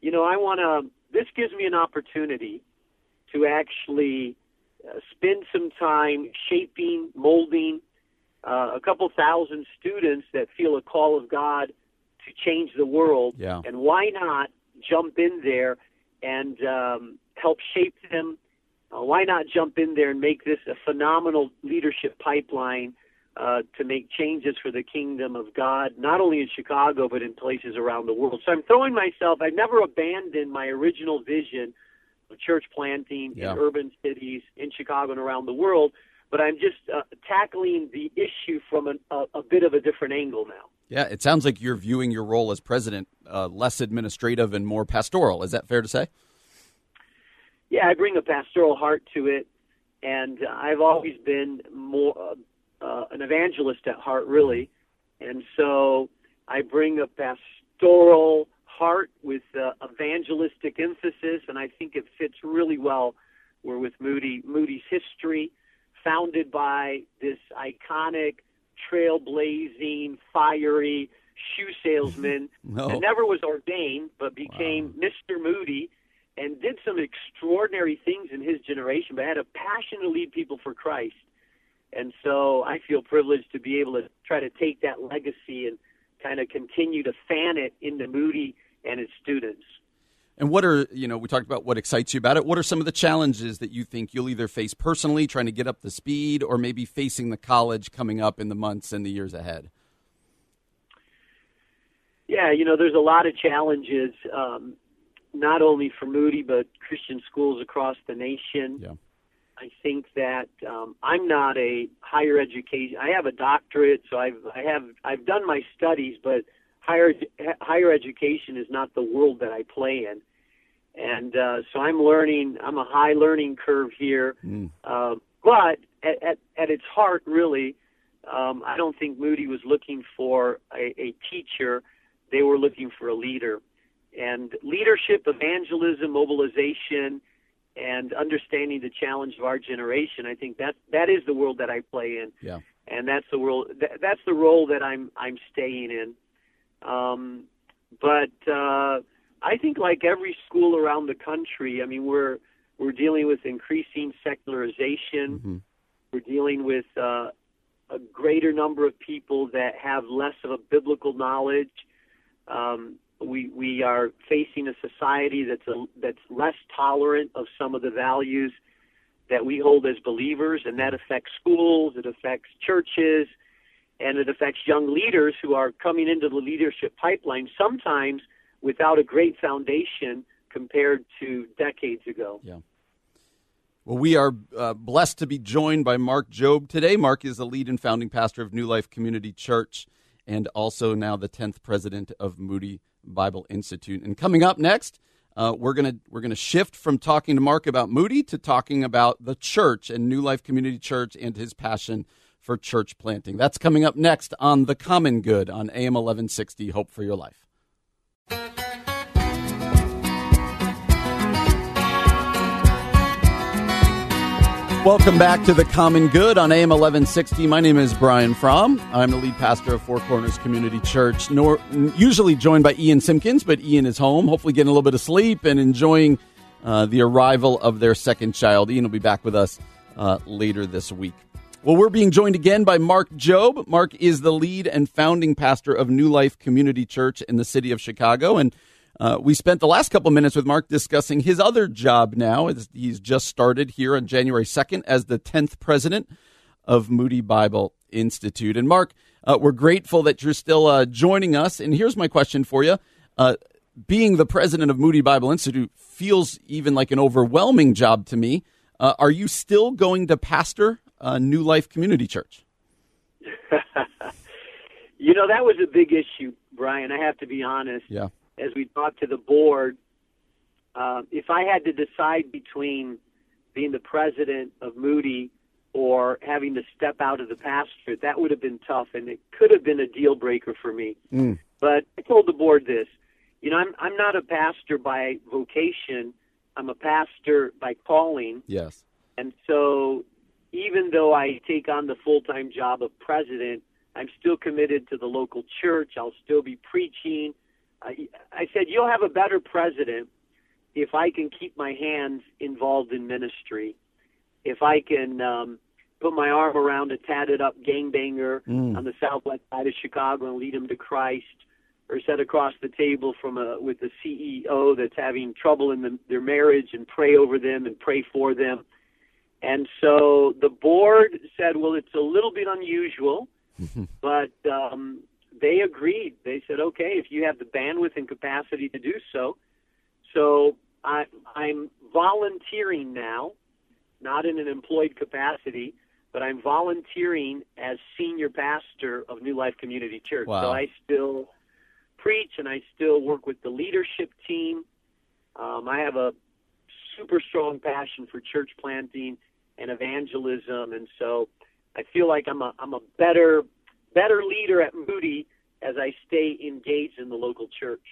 S4: you know, I want to. This gives me an opportunity to actually uh, spend some time shaping, molding uh, a couple thousand students that feel a call of God to change the world.
S1: Yeah.
S4: And why not jump in there and um, help shape them? Uh, why not jump in there and make this a phenomenal leadership pipeline uh, to make changes for the kingdom of God, not only in Chicago, but in places around the world? So I'm throwing myself, I've never abandoned my original vision of church planting
S1: Yeah.
S4: in urban cities in Chicago and around the world but I'm just uh, tackling the issue from an, a, a bit of a different angle now.
S1: Yeah, it sounds like you're viewing your role as president uh, less administrative and more pastoral. Is that fair to say?
S4: Yeah, I bring a pastoral heart to it, and I've always been more uh, uh, an evangelist at heart, really, and so I bring a pastoral heart with uh, evangelistic emphasis, and I think it fits really well. We're with Moody Moody's history, founded by this iconic, trailblazing, fiery shoe salesman [LAUGHS]
S1: No.
S4: that never was ordained, but became Mr. Moody and did some extraordinary things in his generation, but had a passion to lead people for Christ. And so I feel privileged to be able to try to take that legacy and kind of continue to fan it into Moody and his students.
S1: And what are, you know, we talked about what excites you about it. What are some of the challenges that you think you'll either face personally, trying to get up to speed, or maybe facing the college coming up in the months and the years ahead?
S4: Yeah, you know, there's a lot of challenges, um, not only for Moody, but Christian schools across the nation.
S1: Yeah.
S4: I think that um, I'm not a higher education. I have a doctorate, so I've I have I've done my studies, but higher higher education is not the world that I play in, and uh, so I'm learning. I'm a high learning curve here, uh, but at, at at its heart, really, um, I don't think Moody was looking for a, a teacher. They were looking for a leader, and leadership, evangelism, mobilization and understanding the challenge of our generation. I think that that is the world that I play in,
S1: Yeah.
S4: and that's the world. That, that's the role that I'm I'm staying in. Um, but uh, I think, like every school around the country, I mean, we're we're dealing with increasing secularization. We're dealing with uh, a greater number of people that have less of a biblical knowledge. Um, we we are facing a society that's a, that's less tolerant of some of the values that we hold as believers, and that affects schools, it affects churches, and it affects young leaders who are coming into the leadership pipeline sometimes without a great foundation compared to decades ago.
S1: Yeah. Well, we are uh, blessed to be joined by Mark Jobe today. Mark is the lead and founding pastor of New Life Community Church and also now the 10th president of Moody Bible Institute. And coming up next, uh, we're gonna we're gonna shift from talking to Mark about Moody to talking about the church and New Life Community Church and his passion for church planting. That's coming up next on the Common Good on AM 1160. Hope for your life. Welcome back to the Common Good on AM 1160. My name is Brian Fromm. I'm the lead pastor of Four Corners Community Church. Nor, usually joined by Ian Simpkins, but Ian is home, hopefully getting a little bit of sleep and enjoying uh, the arrival of their second child. Ian will be back with us uh, later this week. Well, we're being joined again by Mark Jobe. Mark is the lead and founding pastor of New Life Community Church in the city of Chicago. And uh, we spent the last couple minutes with Mark discussing his other job now. He's just started here on January 2nd as the 10th president of Moody Bible Institute. And Mark, uh, we're grateful that you're still uh, joining us. And here's my question for you. Uh, being the president of Moody Bible Institute feels even like an overwhelming job to me. Uh, are you still going to pastor uh, New Life Community Church? [LAUGHS]
S4: You know, that was a big issue, Brian. I have to be honest.
S1: Yeah.
S4: As we talked to the board, uh, if I had to decide between being the president of Moody or having to step out of the pastorate, that would have been tough, and it could have been a deal breaker for me. But I told the board this: you know, I'm I'm not a pastor by vocation. I'm a pastor by calling.
S1: Yes.
S4: And so, even though I take on the full time job of president, I'm still committed to the local church. I'll still be preaching. I, I said, You'll have a better president if I can keep my hands involved in ministry, if I can um, put my arm around a tatted up gangbanger on the southwest side of Chicago and lead him to Christ, or sit across the table from a with the CEO that's having trouble in the, their marriage and pray over them and pray for them. And so the board said, well, it's a little bit unusual, [LAUGHS] but um, they agreed. They said, okay, if you have the bandwidth and capacity to do so. So I, I'm volunteering now, not in an employed capacity, but I'm volunteering as senior pastor of New Life Community Church.
S1: Wow.
S4: So I still preach and I still work with the leadership team. Um, I have a super strong passion for church planting and evangelism, and so I feel like I'm a I'm a better better leader at Moody as I stay engaged in the local church.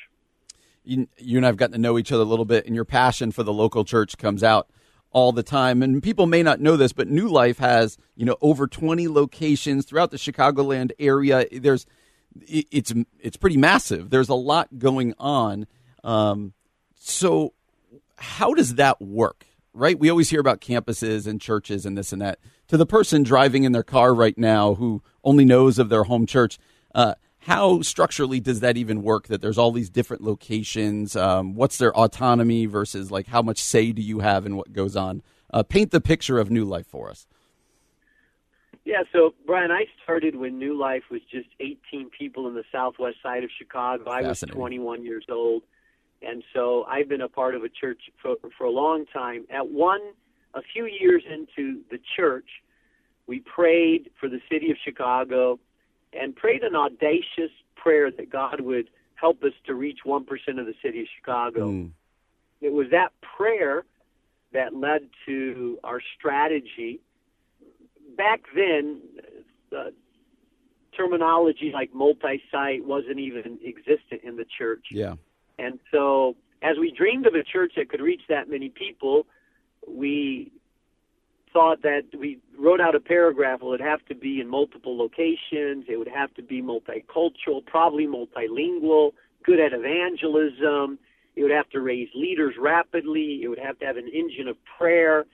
S1: you, you and I've gotten to know each other a little bit, and your passion for the local church comes out all the time. And people may not know this, but New Life has you know over 20 locations throughout the Chicagoland area. There's it's it's pretty massive. There's a lot going on. Um, so, how does that work? Right? We always hear about campuses and churches and this and that. To the person driving in their car right now who only knows of their home church, uh, how structurally does that even work? That there's all these different locations. Um, what's their autonomy versus like how much say do you have in what goes on? Uh, paint the picture of New Life for us.
S4: Yeah, so Brian, I started when New Life was just 18 people in the southwest side of Chicago. I was 21 years old, and so I've been a part of a church for, for a long time. At one, a few years into the church, we prayed for the city of Chicago and prayed an audacious prayer that God would help us to reach 1% of the city of Chicago. Mm. It was that prayer that led to our strategy back then, uh, terminology like multi-site wasn't even existent in the church.
S1: Yeah.
S4: And so, as we dreamed of a church that could reach that many people, we thought that we wrote out a paragraph. Well, it'd have to be in multiple locations. It would have to be multicultural, probably multilingual, good at evangelism. It would have to raise leaders rapidly. It would have to have an engine of prayer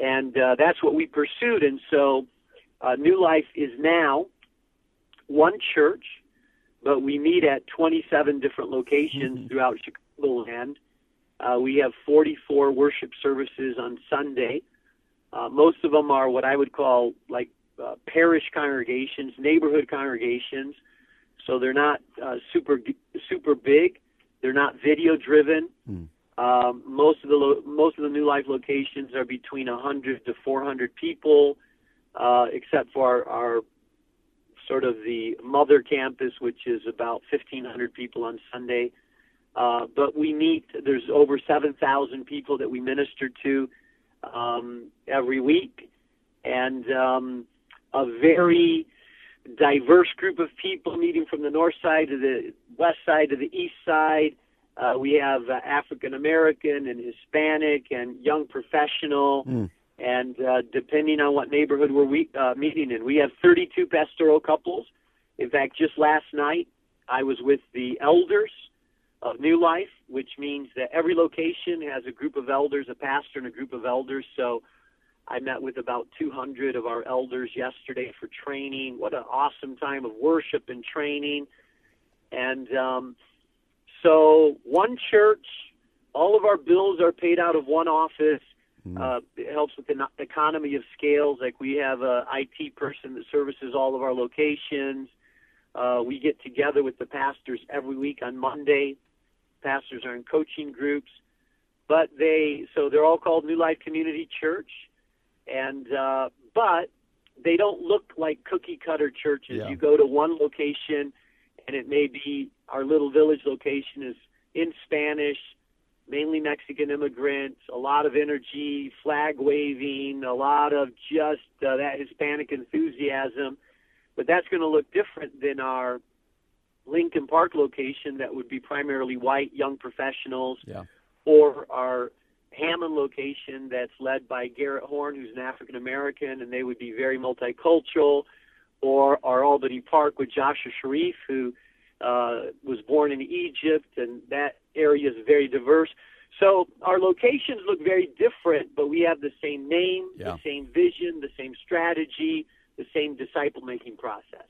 S4: and uh, that's what we pursued. And so, uh, New Life is now one church, but we meet at 27 different locations mm-hmm. throughout Chicagoland. Uh, we have 44 worship services on Sunday. Uh, most of them are what I would call like uh, parish congregations, neighborhood congregations. So they're not uh, super super big. They're not video driven. Mm. Um, most of the lo- most of the New Life locations are between 100 to 400 people, uh, except for our, our sort of the mother campus, which is about 1,500 people on Sunday. Uh, but we meet. There's over 7,000 people that we minister to um, every week, and um, a very diverse group of people meeting from the north side to the west side to the east side. Uh, we have uh, African American and Hispanic and young professional, mm. and uh, depending on what neighborhood we're we, uh, meeting in, we have 32 pastoral couples. In fact, just last night I was with the elders of New Life, which means that every location has a group of elders, a pastor, and a group of elders. So I met with about 200 of our elders yesterday for training. What an awesome time of worship and training. And um, so one church, all of our bills are paid out of one office. Mm. Uh, it helps with the economy of scales. Like we have a IT person that services all of our locations. Uh, we get together with the pastors every week on Monday. Pastors are in coaching groups, but they so they're all called New Life Community Church, and uh, but they don't look like cookie cutter churches. Yeah. You go to one location, and it may be our little village location is in Spanish, mainly Mexican immigrants, a lot of energy, flag waving, a lot of just uh, that Hispanic enthusiasm. But that's going to look different than our Lincoln Park location that would be primarily white young professionals,
S1: yeah.
S4: or our Hammond location that's led by Garrett Horn, who's an African American, and they would be very multicultural, or our Albany Park with Joshua Sharif, who uh, was born in Egypt, and that area is very diverse. So our locations look very different, but we have the same name, yeah. the same vision, the same strategy, the same disciple making process.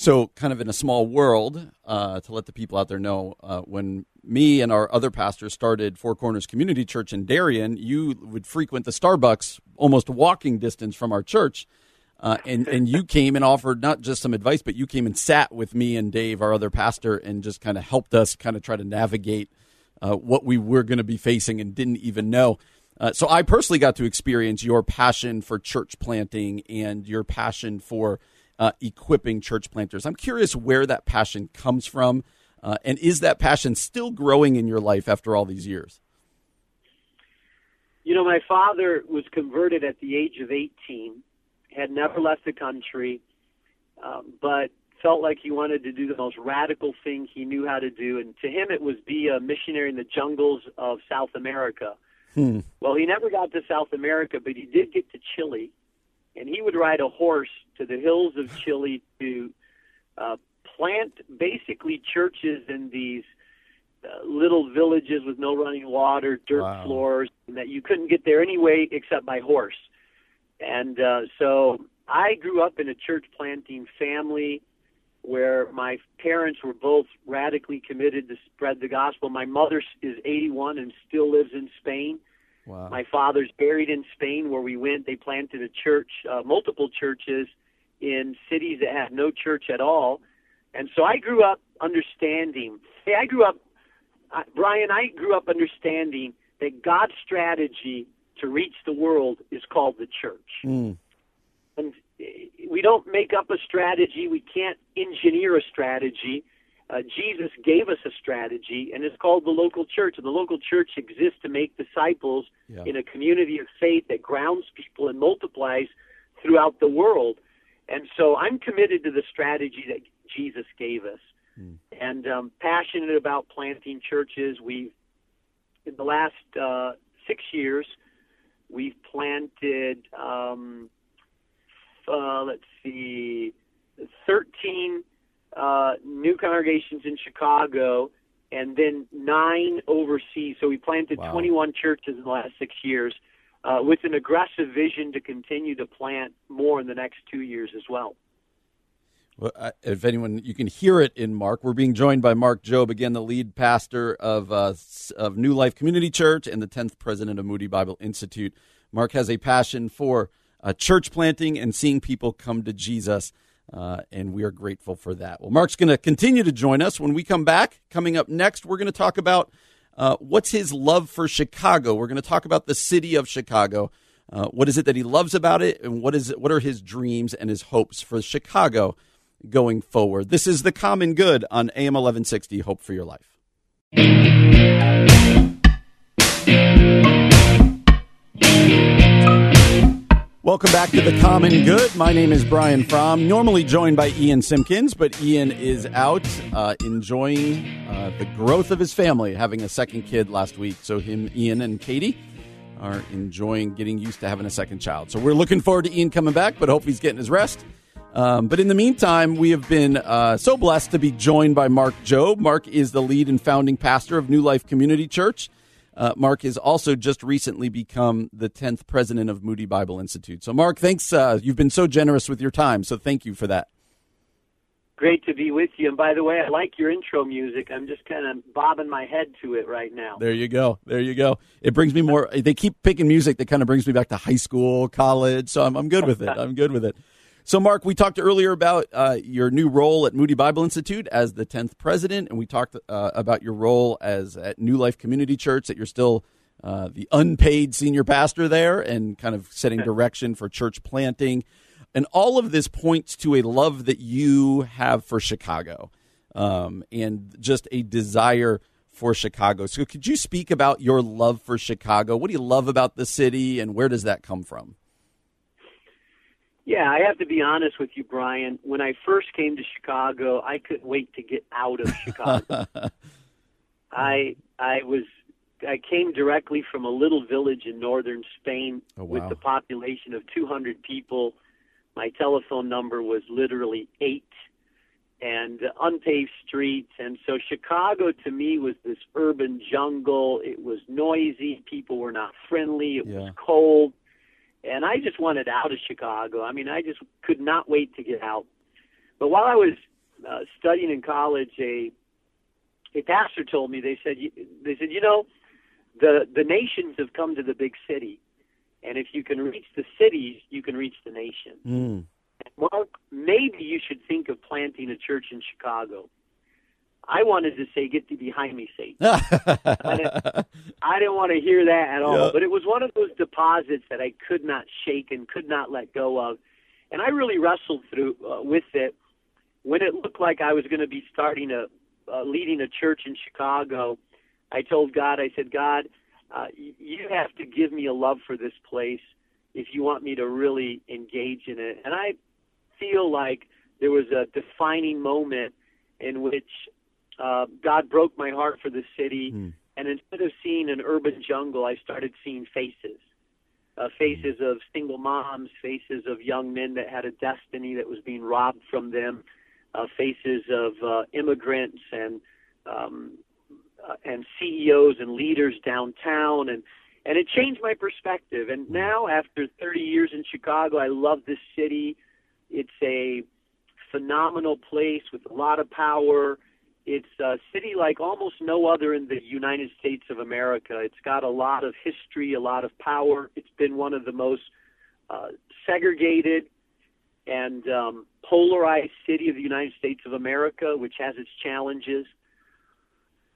S1: So, kind of in a small world, uh, to let the people out there know, uh, when me and our other pastors started Four Corners Community Church in Darien, you would frequent the Starbucks almost walking distance from our church. Uh, and and you [LAUGHS] came and offered not just some advice, but you came and sat with me and Dave, our other pastor, and just kind of helped us kind of try to navigate uh, what we were going to be facing and didn't even know. Uh, so I personally got to experience your passion for church planting and your passion for uh, equipping church planters. I'm curious where that passion comes from, uh, and is that passion still growing in your life after all these years?
S4: You know, my father was converted at the age of 18 had never left the country, um, but felt like he wanted to do the most radical thing he knew how to do. And to him, it was be a missionary in the jungles of South America. Hmm. Well, he never got to South America, but he did get to Chile. And he would ride a horse to the hills of Chile to uh, plant basically churches in these uh, little villages with no running water, dirt
S1: Wow.
S4: floors, and that you couldn't get there anyway except by horse. And uh, so I grew up in a church planting family where my parents were both radically committed to spread the gospel. My mother is 81 and still lives in Spain.
S1: Wow.
S4: My father's buried in Spain where we went. They planted a church, uh, multiple churches in cities that had no church at all. And so I grew up understanding. Hey, I grew up, uh, Brian, I grew up understanding that God's strategy to reach the world is called the church.
S1: Mm.
S4: And eh, we don't make up a strategy. We can't engineer a strategy. Uh, Jesus gave us a strategy, and it's called the local church. And the local church exists to make disciples
S1: Yeah.
S4: in a community of faith that grounds people and multiplies throughout the world. And so I'm committed to the strategy that Jesus gave us, and um, passionate about planting churches. We, in the last uh, six years, we've planted. Um, uh, let's see, 13 uh, new congregations in Chicago, and then nine overseas. So we planted
S1: Wow.
S4: 21 churches in the last six years, uh, with an aggressive vision to continue to plant more in the next two years as well.
S1: Well, I- if anyone, you can hear it in Mark. We're being joined by Mark Jobe, again, the lead pastor of uh, of New Life Community Church and the tenth president of Moody Bible Institute. Mark has a passion for uh, church planting and seeing people come to Jesus, uh, and we are grateful for that. Well, Mark's going to continue to join us when we come back. Coming up next, we're going to talk about uh, what's his love for Chicago. We're going to talk about the city of Chicago. Uh, what is it that he loves about it, and what is it, what are his dreams and his hopes for Chicago going forward? This is the Common Good on AM 1160. Hope for your life. Welcome back to the Common Good. My name is Brian Fromm, normally joined by Ian Simpkins, but Ian is out uh, enjoying uh, the growth of his family, having a second kid last week. So him, Ian, and Katie are enjoying getting used to having a second child. So we're looking forward to Ian coming back, but hope he's getting his rest. Um, but in the meantime, we have been uh, so blessed to be joined by Mark Jobe. Mark is the lead and founding pastor of New Life Community Church. Uh, Mark has also just recently become the 10th president of Moody Bible Institute. So, Mark, thanks. Uh, you've been so generous with your time. So, thank you for that.
S4: Great to be with you. And by the way, I like your intro music. I'm just kind of bobbing my head to it right now.
S1: There you go. There you go. It brings me more. They keep picking music that kind of brings me back to high school, college. So, I'm, I'm good with it. [LAUGHS] I'm good with it. So, Mark, we talked earlier about uh, your new role at Moody Bible Institute as the 10th president, and we talked uh, about your role as at New Life Community Church, that you're still uh, the unpaid senior pastor there and kind of setting direction for church planting. And all of this points to a love that you have for Chicago um, and just a desire for Chicago. So, could you speak about your love for Chicago? What do you love about the city, and where does that come from?
S4: Yeah, I have to be honest with you, Brian. When I first came to Chicago, I couldn't wait to get out of Chicago. [LAUGHS] I I was I came directly from a little village in northern Spain
S1: Oh,
S4: with
S1: wow.
S4: the population of 200 people. My telephone number was literally eight, and unpaved streets. And so Chicago to me was this urban jungle. It was noisy. People were not friendly. It
S1: Yeah.
S4: was cold and I just wanted out of Chicago. I mean, I just could not wait to get out. But while I was uh, studying in college, a a pastor told me they said they said you know the the nations have come to the big city, and if you can reach the cities, you can reach the nation.
S1: Mm.
S4: Mark, maybe you should think of planting a church in Chicago. I wanted to say, get thee behind me, Satan. [LAUGHS] I didn't, I didn't want to hear that at all. But it was one of those deposits that I could not shake and could not let go of, and I really wrestled through uh, with it. When it looked like I was going to be starting a uh, leading a church in Chicago, I told God, I said, God, uh, you have to give me a love for this place if you want me to really engage in it. And I feel like there was a defining moment in which uh, God broke my heart for the city.
S1: Hmm.
S4: And instead of seeing an urban jungle, I started seeing faces. Uh, faces of single moms, faces of young men that had a destiny that was being robbed from them, uh, faces of uh, immigrants and um, uh, and CEOs and leaders downtown, and and it changed my perspective. And now, after 30 years in Chicago, I love this city. It's a phenomenal place with a lot of power. It's a city like almost no other in the United States of America. It's got a lot of history, a lot of power. It's been one of the most uh, segregated and um, polarized city of the United States of America, which has its challenges.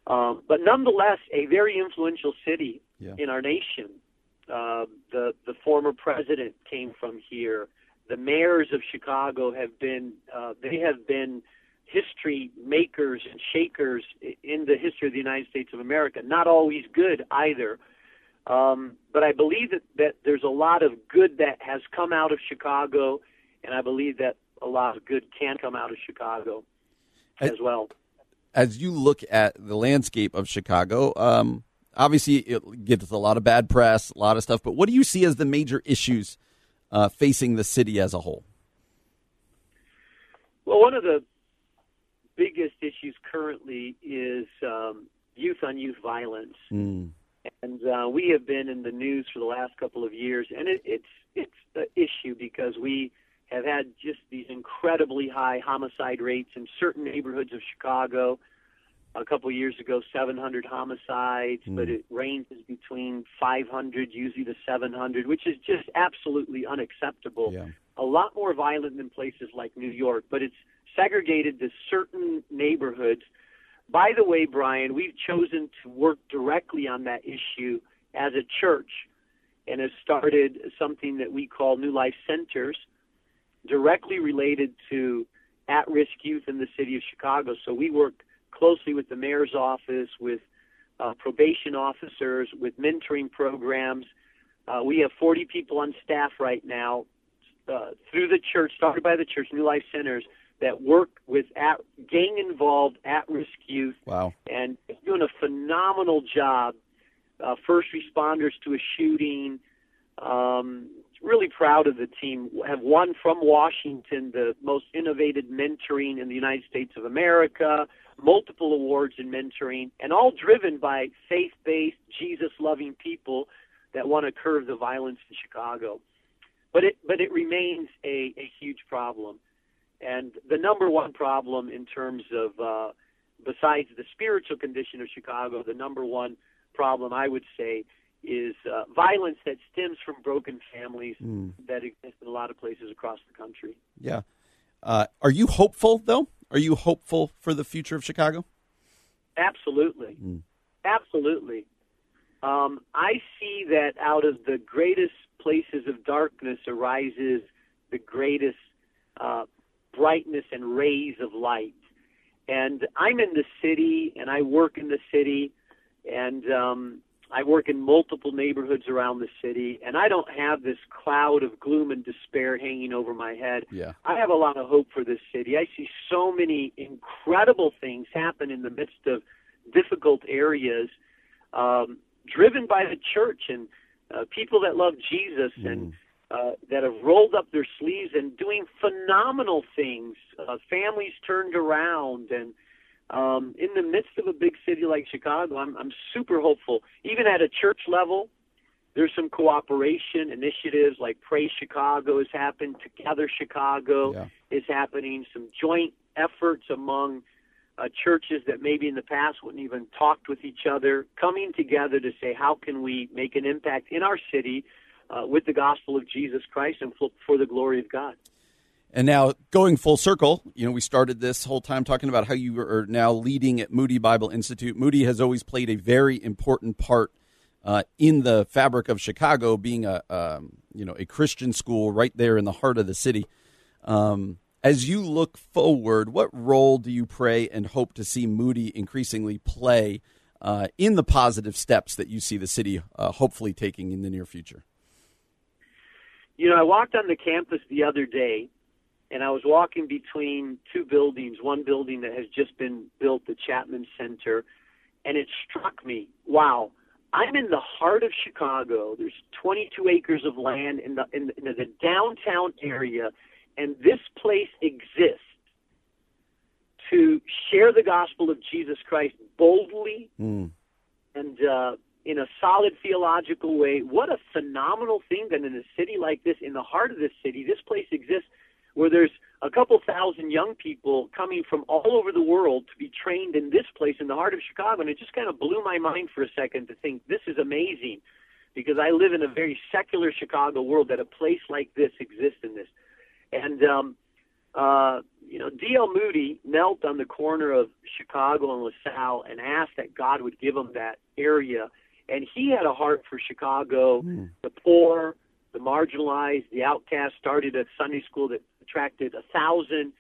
S4: Um, but nonetheless, a very influential city yeah. in our nation. Uh, the the former president came from here. The mayors of Chicago have been uh, they have been history makers and shakers in the history of the United States of America. Not always good either. Um, but I believe that, that there's a lot of good that has come out of Chicago, and I believe that a lot of good can come out of Chicago as, as well.
S1: As you look at the landscape of Chicago, um, obviously it gets a lot of bad press, a lot of stuff, but what do you see as the major issues uh, facing the city as a whole?
S4: Well, one of the biggest issues currently is um, youth on youth violence. Mm. And uh, we have been in the news for the last couple of years, and it, it's it's the issue because we have had just these incredibly high homicide rates in certain neighborhoods of Chicago. A couple of years ago, 700 homicides, mm. but it ranges between 500 usually to 700, which is just absolutely unacceptable. Yeah. A lot more violent than places like New York, but it's segregated to certain neighborhoods. By the way, Brian, we've chosen to work directly on that issue as a church and have started something that we call New Life Centers, directly related to at risk youth in the city of Chicago. So we work closely with the mayor's office, with uh, probation officers, with mentoring programs. Uh, we have 40 people on staff right now uh, through the church, started by the church, New Life Centers, that work with at, gang involved at risk youth.
S1: Wow.
S4: And doing a phenomenal job. Uh, first responders to a shooting. Um, really proud of the team. Have won from Washington the most innovative mentoring in the United States of America, multiple awards in mentoring, and all driven by faith based, Jesus loving people that want to curb the violence in Chicago. But it, but it remains a, a huge problem. And the number one problem in terms of, uh, besides the spiritual condition of Chicago, the number one problem I would say is uh, violence that stems from broken families mm. that exist in a lot of places across the country.
S1: Yeah. Uh, are you hopeful, though? Are you hopeful for the future of Chicago?
S4: Absolutely. Mm. Absolutely. Um, I see that out of the greatest places of darkness arises the greatest uh, brightness and rays of light. And I'm in the city, and I work in the city, and um, I work in multiple neighborhoods around the city, and I don't have this cloud of gloom and despair hanging over my head.
S1: Yeah.
S4: I have a lot of hope for this city. I see so many incredible things happen in the midst of difficult areas, um, driven by the church and uh, people that love Jesus mm. and uh, that have rolled up their sleeves and doing phenomenal things. Uh, families turned around, and um, in the midst of a big city like Chicago, I'm, I'm super hopeful. Even at a church level, there's some cooperation initiatives like Pray Chicago has happened, Together Chicago yeah. is happening. Some joint efforts among uh, churches that maybe in the past wouldn't even talked with each other, coming together to say how can we make an impact in our city uh, with the gospel of Jesus Christ and for the glory of God.
S1: And now going full circle, you know, we started this whole time talking about how you are now leading at Moody Bible Institute. Moody has always played a very important part uh, in the fabric of Chicago, being a um, you know a Christian school right there in the heart of the city. Um, as you look forward, what role do you pray and hope to see Moody increasingly play uh, in the positive steps that you see the city uh, hopefully taking in the near future?
S4: You know, I walked on the campus the other day, and I was walking between two buildings. One building that has just been built, the Chapman Center, and it struck me, wow. I'm in the heart of Chicago. There's 22 acres of land in the in, the, in the downtown area, and this place exists. to share the gospel of Jesus Christ boldly
S1: Mm.
S4: and uh, in a solid theological way. What a phenomenal thing that in a city like this, in the heart of this city, this place exists where there's a couple thousand young people coming from all over the world to be trained in this place in the heart of Chicago. And it just kind of blew my mind for a second to think this is amazing because I live in a very secular Chicago world that a place like this exists in this. And, um, uh, you know, D.L. Moody knelt on the corner of Chicago and LaSalle and asked that God would give him that area. And he had a heart for Chicago, the poor, the marginalized, the outcast. Started a Sunday school that attracted a thousand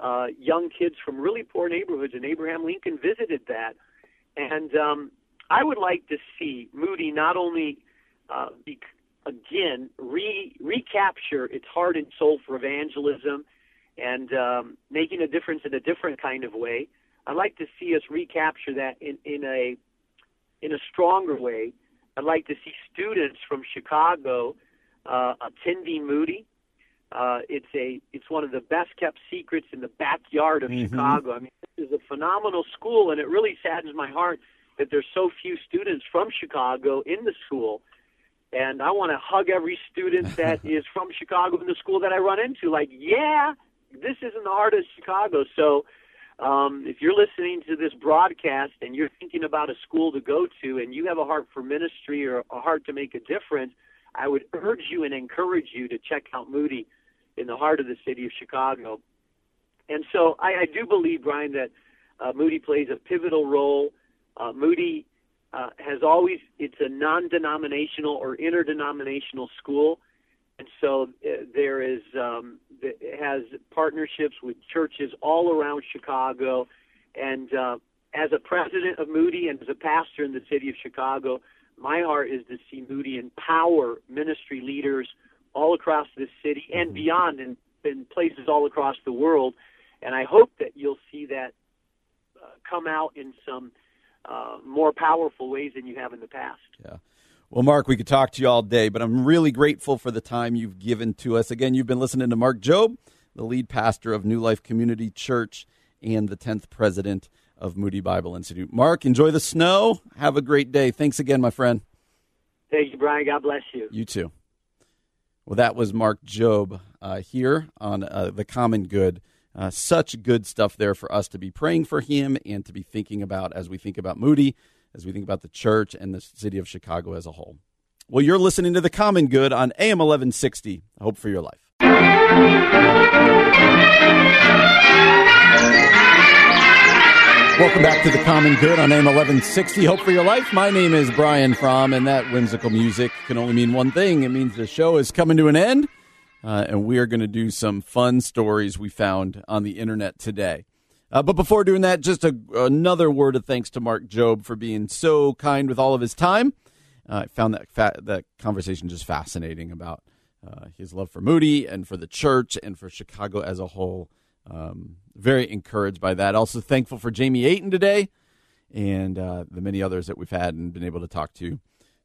S4: uh, young kids from really poor neighborhoods, and Abraham Lincoln visited that. And um, I would like to see Moody not only uh, be, again re recapture its heart and soul for evangelism and um, making a difference in a different kind of way. I'd like to see us recapture that in, in a in a stronger way. I'd like to see students from Chicago uh, attending Moody. Uh, it's a it's one of the best kept secrets in the backyard of Chicago. I mean, this is a phenomenal school, and it really saddens my heart that there's so few students from Chicago in the school. And I want to hug every student [LAUGHS] that is from Chicago in the school that I run into. Like, yeah, this is in the heart of Chicago. So, um, if you're listening to this broadcast and you're thinking about a school to go to, and you have a heart for ministry or a heart to make a difference, I would urge you and encourage you to check out Moody in the heart of the city of Chicago. And so I, I do believe, Brian, that uh, Moody plays a pivotal role. Uh, Moody uh, has always, it's a non denominational or interdenominational school. And so uh, there is, um, it has partnerships with churches all around Chicago. And uh, as a president of Moody and as a pastor in the city of Chicago, my heart is to see Moody empower ministry leaders all across this city and beyond in, in places all across the world. And I hope that you'll see that uh, come out in some uh, more powerful ways than you have in the past.
S1: Yeah. Well, Mark, we could talk to you all day, but I'm really grateful for the time you've given to us. Again, you've been listening to Mark Jobe, the lead pastor of New Life Community Church and the 10th president of Moody Bible Institute. Mark, enjoy the snow. Have a great day. Thanks again, my friend.
S4: Thank you, Brian. God bless you.
S1: You too. Well, that was Mark Jobe uh, here on uh, The Common Good. Uh, such good stuff there for us to be praying for him and to be thinking about as we think about Moody, as we think about the church and the city of Chicago as a whole. Well, you're listening to The Common Good on AM 1160. Hope for your life. Welcome back to The Common Good on AM 1160. Hope for your life. My name is Brian Fromm, and that whimsical music can only mean one thing. It means the show is coming to an end, uh, and we are going to do some fun stories we found on the internet today. Uh, but before doing that, just a, another word of thanks to Mark Jobe for being so kind with all of his time. Uh, I found that fa- that conversation just fascinating about uh, his love for Moody and for the church and for Chicago as a whole. Um, very encouraged by that. Also thankful for Jamie Aten today and uh, the many others that we've had and been able to talk to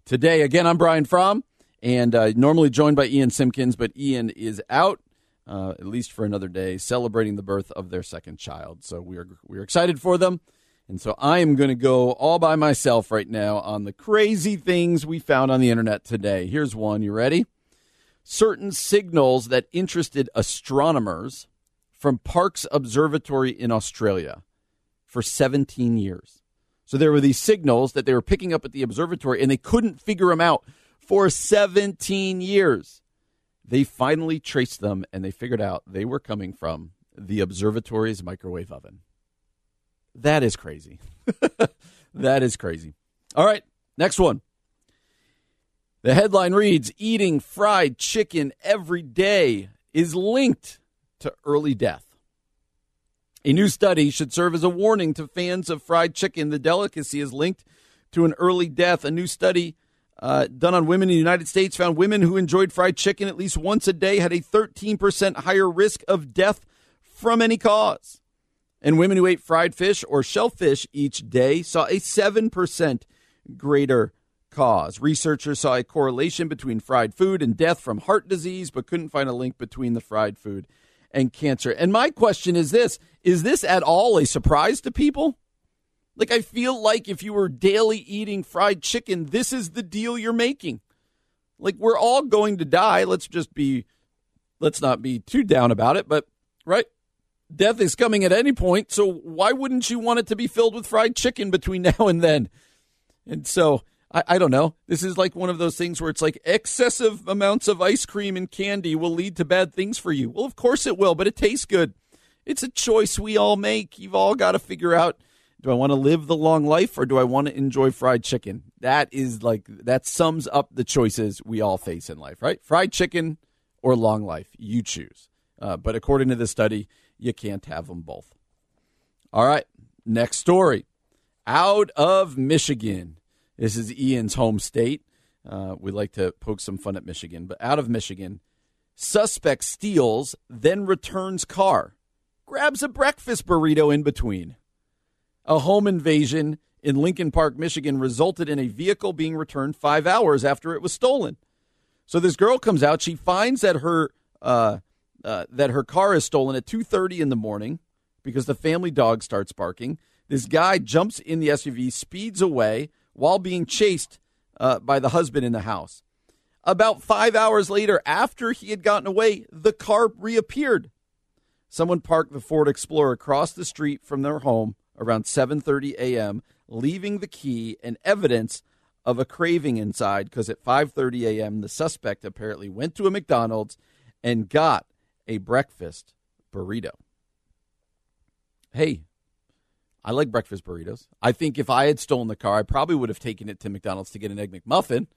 S1: today. Again, I'm Brian Fromm and uh, normally joined by Ian Simpkins, but Ian is out. Uh, at least for another day, celebrating the birth of their second child. So we are we are excited for them, and so I am going to go all by myself right now on the crazy things we found on the internet today. Here's one. You ready? Certain signals that interested astronomers from Parkes Observatory in Australia for 17 years. So there were these signals that they were picking up at the observatory, and they couldn't figure them out for 17 years they finally traced them and they figured out they were coming from the observatory's microwave oven. That is crazy. [LAUGHS] that is crazy. All right, next one. The headline reads Eating fried chicken every day is linked to early death. A new study should serve as a warning to fans of fried chicken. The delicacy is linked to an early death. A new study uh, done on women in the United States found women who enjoyed fried chicken at least once a day had a 13% higher risk of death from any cause. And women who ate fried fish or shellfish each day saw a 7% greater cause. Researchers saw a correlation between fried food and death from heart disease, but couldn't find a link between the fried food and cancer. And my question is this is this at all a surprise to people? Like, I feel like if you were daily eating fried chicken, this is the deal you're making. Like, we're all going to die. Let's just be, let's not be too down about it, but, right? Death is coming at any point. So, why wouldn't you want it to be filled with fried chicken between [LAUGHS] now and then? And so, I, I don't know. This is like one of those things where it's like excessive amounts of ice cream and candy will lead to bad things for you. Well, of course it will, but it tastes good. It's a choice we all make. You've all got to figure out do I want to live the long life or do I want to enjoy fried chicken? That is like, that sums up the choices we all face in life, right? Fried chicken or long life. You choose. Uh, but according to this study, you can't have them both. All right, next story. Out of Michigan. This is Ian's home state. Uh, we like to poke some fun at Michigan, but out of Michigan, suspect steals, then returns car, grabs a breakfast burrito in between. A home invasion in Lincoln Park, Michigan resulted in a vehicle being returned five hours after it was stolen. So this girl comes out. She finds that her uh, uh, that her car is stolen at two thirty in the morning because the family dog starts barking. This guy jumps in the SUV, speeds away while being chased uh, by the husband in the house. About five hours later, after he had gotten away, the car reappeared. Someone parked the Ford Explorer across the street from their home around 7:30 a.m., leaving the key and evidence of a craving inside because at 5:30 a.m. the suspect apparently went to a McDonald's and got a breakfast burrito. Hey, I like breakfast burritos. I think if I had stolen the car, I probably would have taken it to McDonald's to get an egg McMuffin.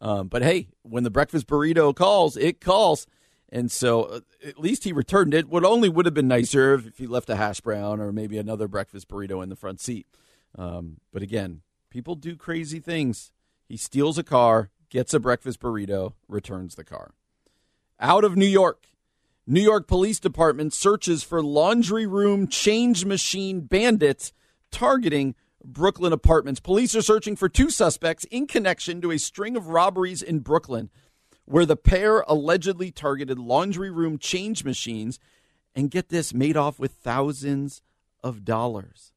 S1: Um, but hey, when the breakfast burrito calls, it calls. And so uh, at least he returned it. What only would have been nicer if he left a hash brown or maybe another breakfast burrito in the front seat. Um, but again, people do crazy things. He steals a car, gets a breakfast burrito, returns the car. Out of New York, New York Police Department searches for laundry room change machine bandits targeting Brooklyn apartments. Police are searching for two suspects in connection to a string of robberies in Brooklyn where the pair allegedly targeted laundry room change machines and get this made off with thousands of dollars.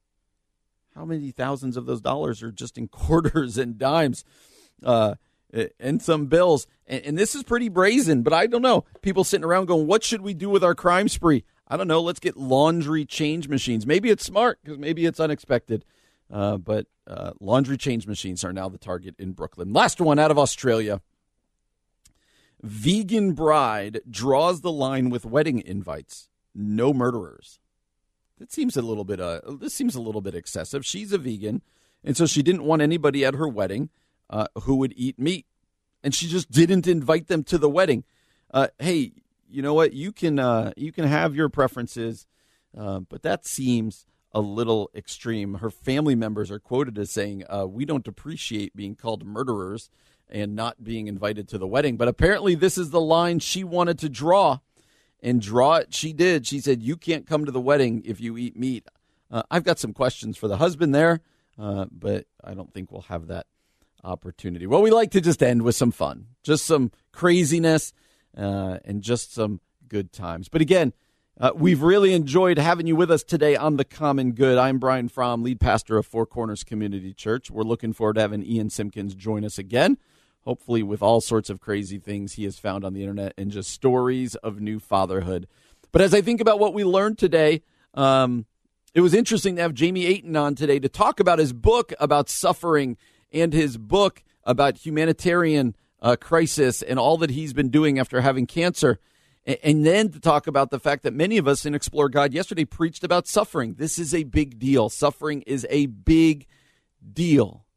S1: How many thousands of those dollars are just in [LAUGHS] quarters and dimes uh, and some bills? And, and this is pretty brazen, but I don't know. People sitting around going, What should we do with our crime spree? I don't know. Let's get laundry change machines. Maybe it's smart because maybe it's unexpected. Uh, but uh, laundry change machines are now the target in Brooklyn. Last one out of Australia. Vegan bride draws the line with wedding invites. No murderers. That seems a little bit. Uh, this seems a little bit excessive. She's a vegan, and so she didn't want anybody at her wedding uh, who would eat meat, and she just didn't invite them to the wedding. Uh, hey, you know what? You can uh, you can have your preferences, uh, but that seems a little extreme. Her family members are quoted as saying, uh, "We don't appreciate being called murderers." And not being invited to the wedding. But apparently, this is the line she wanted to draw, and draw it she did. She said, You can't come to the wedding if you eat meat. Uh, I've got some questions for the husband there, uh, but I don't think we'll have that opportunity. Well, we like to just end with some fun, just some craziness, uh, and just some good times. But again, uh, we've really enjoyed having you with us today on The Common Good. I'm Brian Fromm, lead pastor of Four Corners Community Church. We're looking forward to having Ian Simpkins join us again hopefully with all sorts of crazy things he has found on the internet and just stories of new fatherhood. But as I think about what we learned today, um, it was interesting to have Jamie Aten on today to talk about his book about suffering and his book about humanitarian uh, crisis and all that he's been doing after having cancer. And then to talk about the fact that many of us in Explore God yesterday preached about suffering. This is a big deal. Suffering is a big deal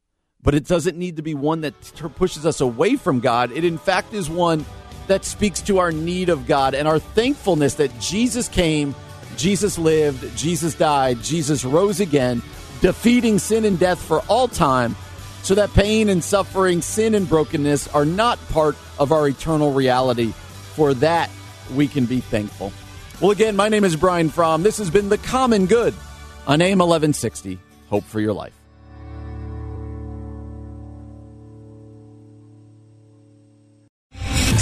S1: but it doesn't need to be one that pushes us away from God. It, in fact, is one that speaks to our need of God and our thankfulness that Jesus came, Jesus lived, Jesus died, Jesus rose again, defeating sin and death for all time, so that pain and suffering, sin and brokenness are not part of our eternal reality. For that, we can be thankful. Well, again, my name is Brian Fromm. This has been The Common Good on AM 1160. Hope for your life.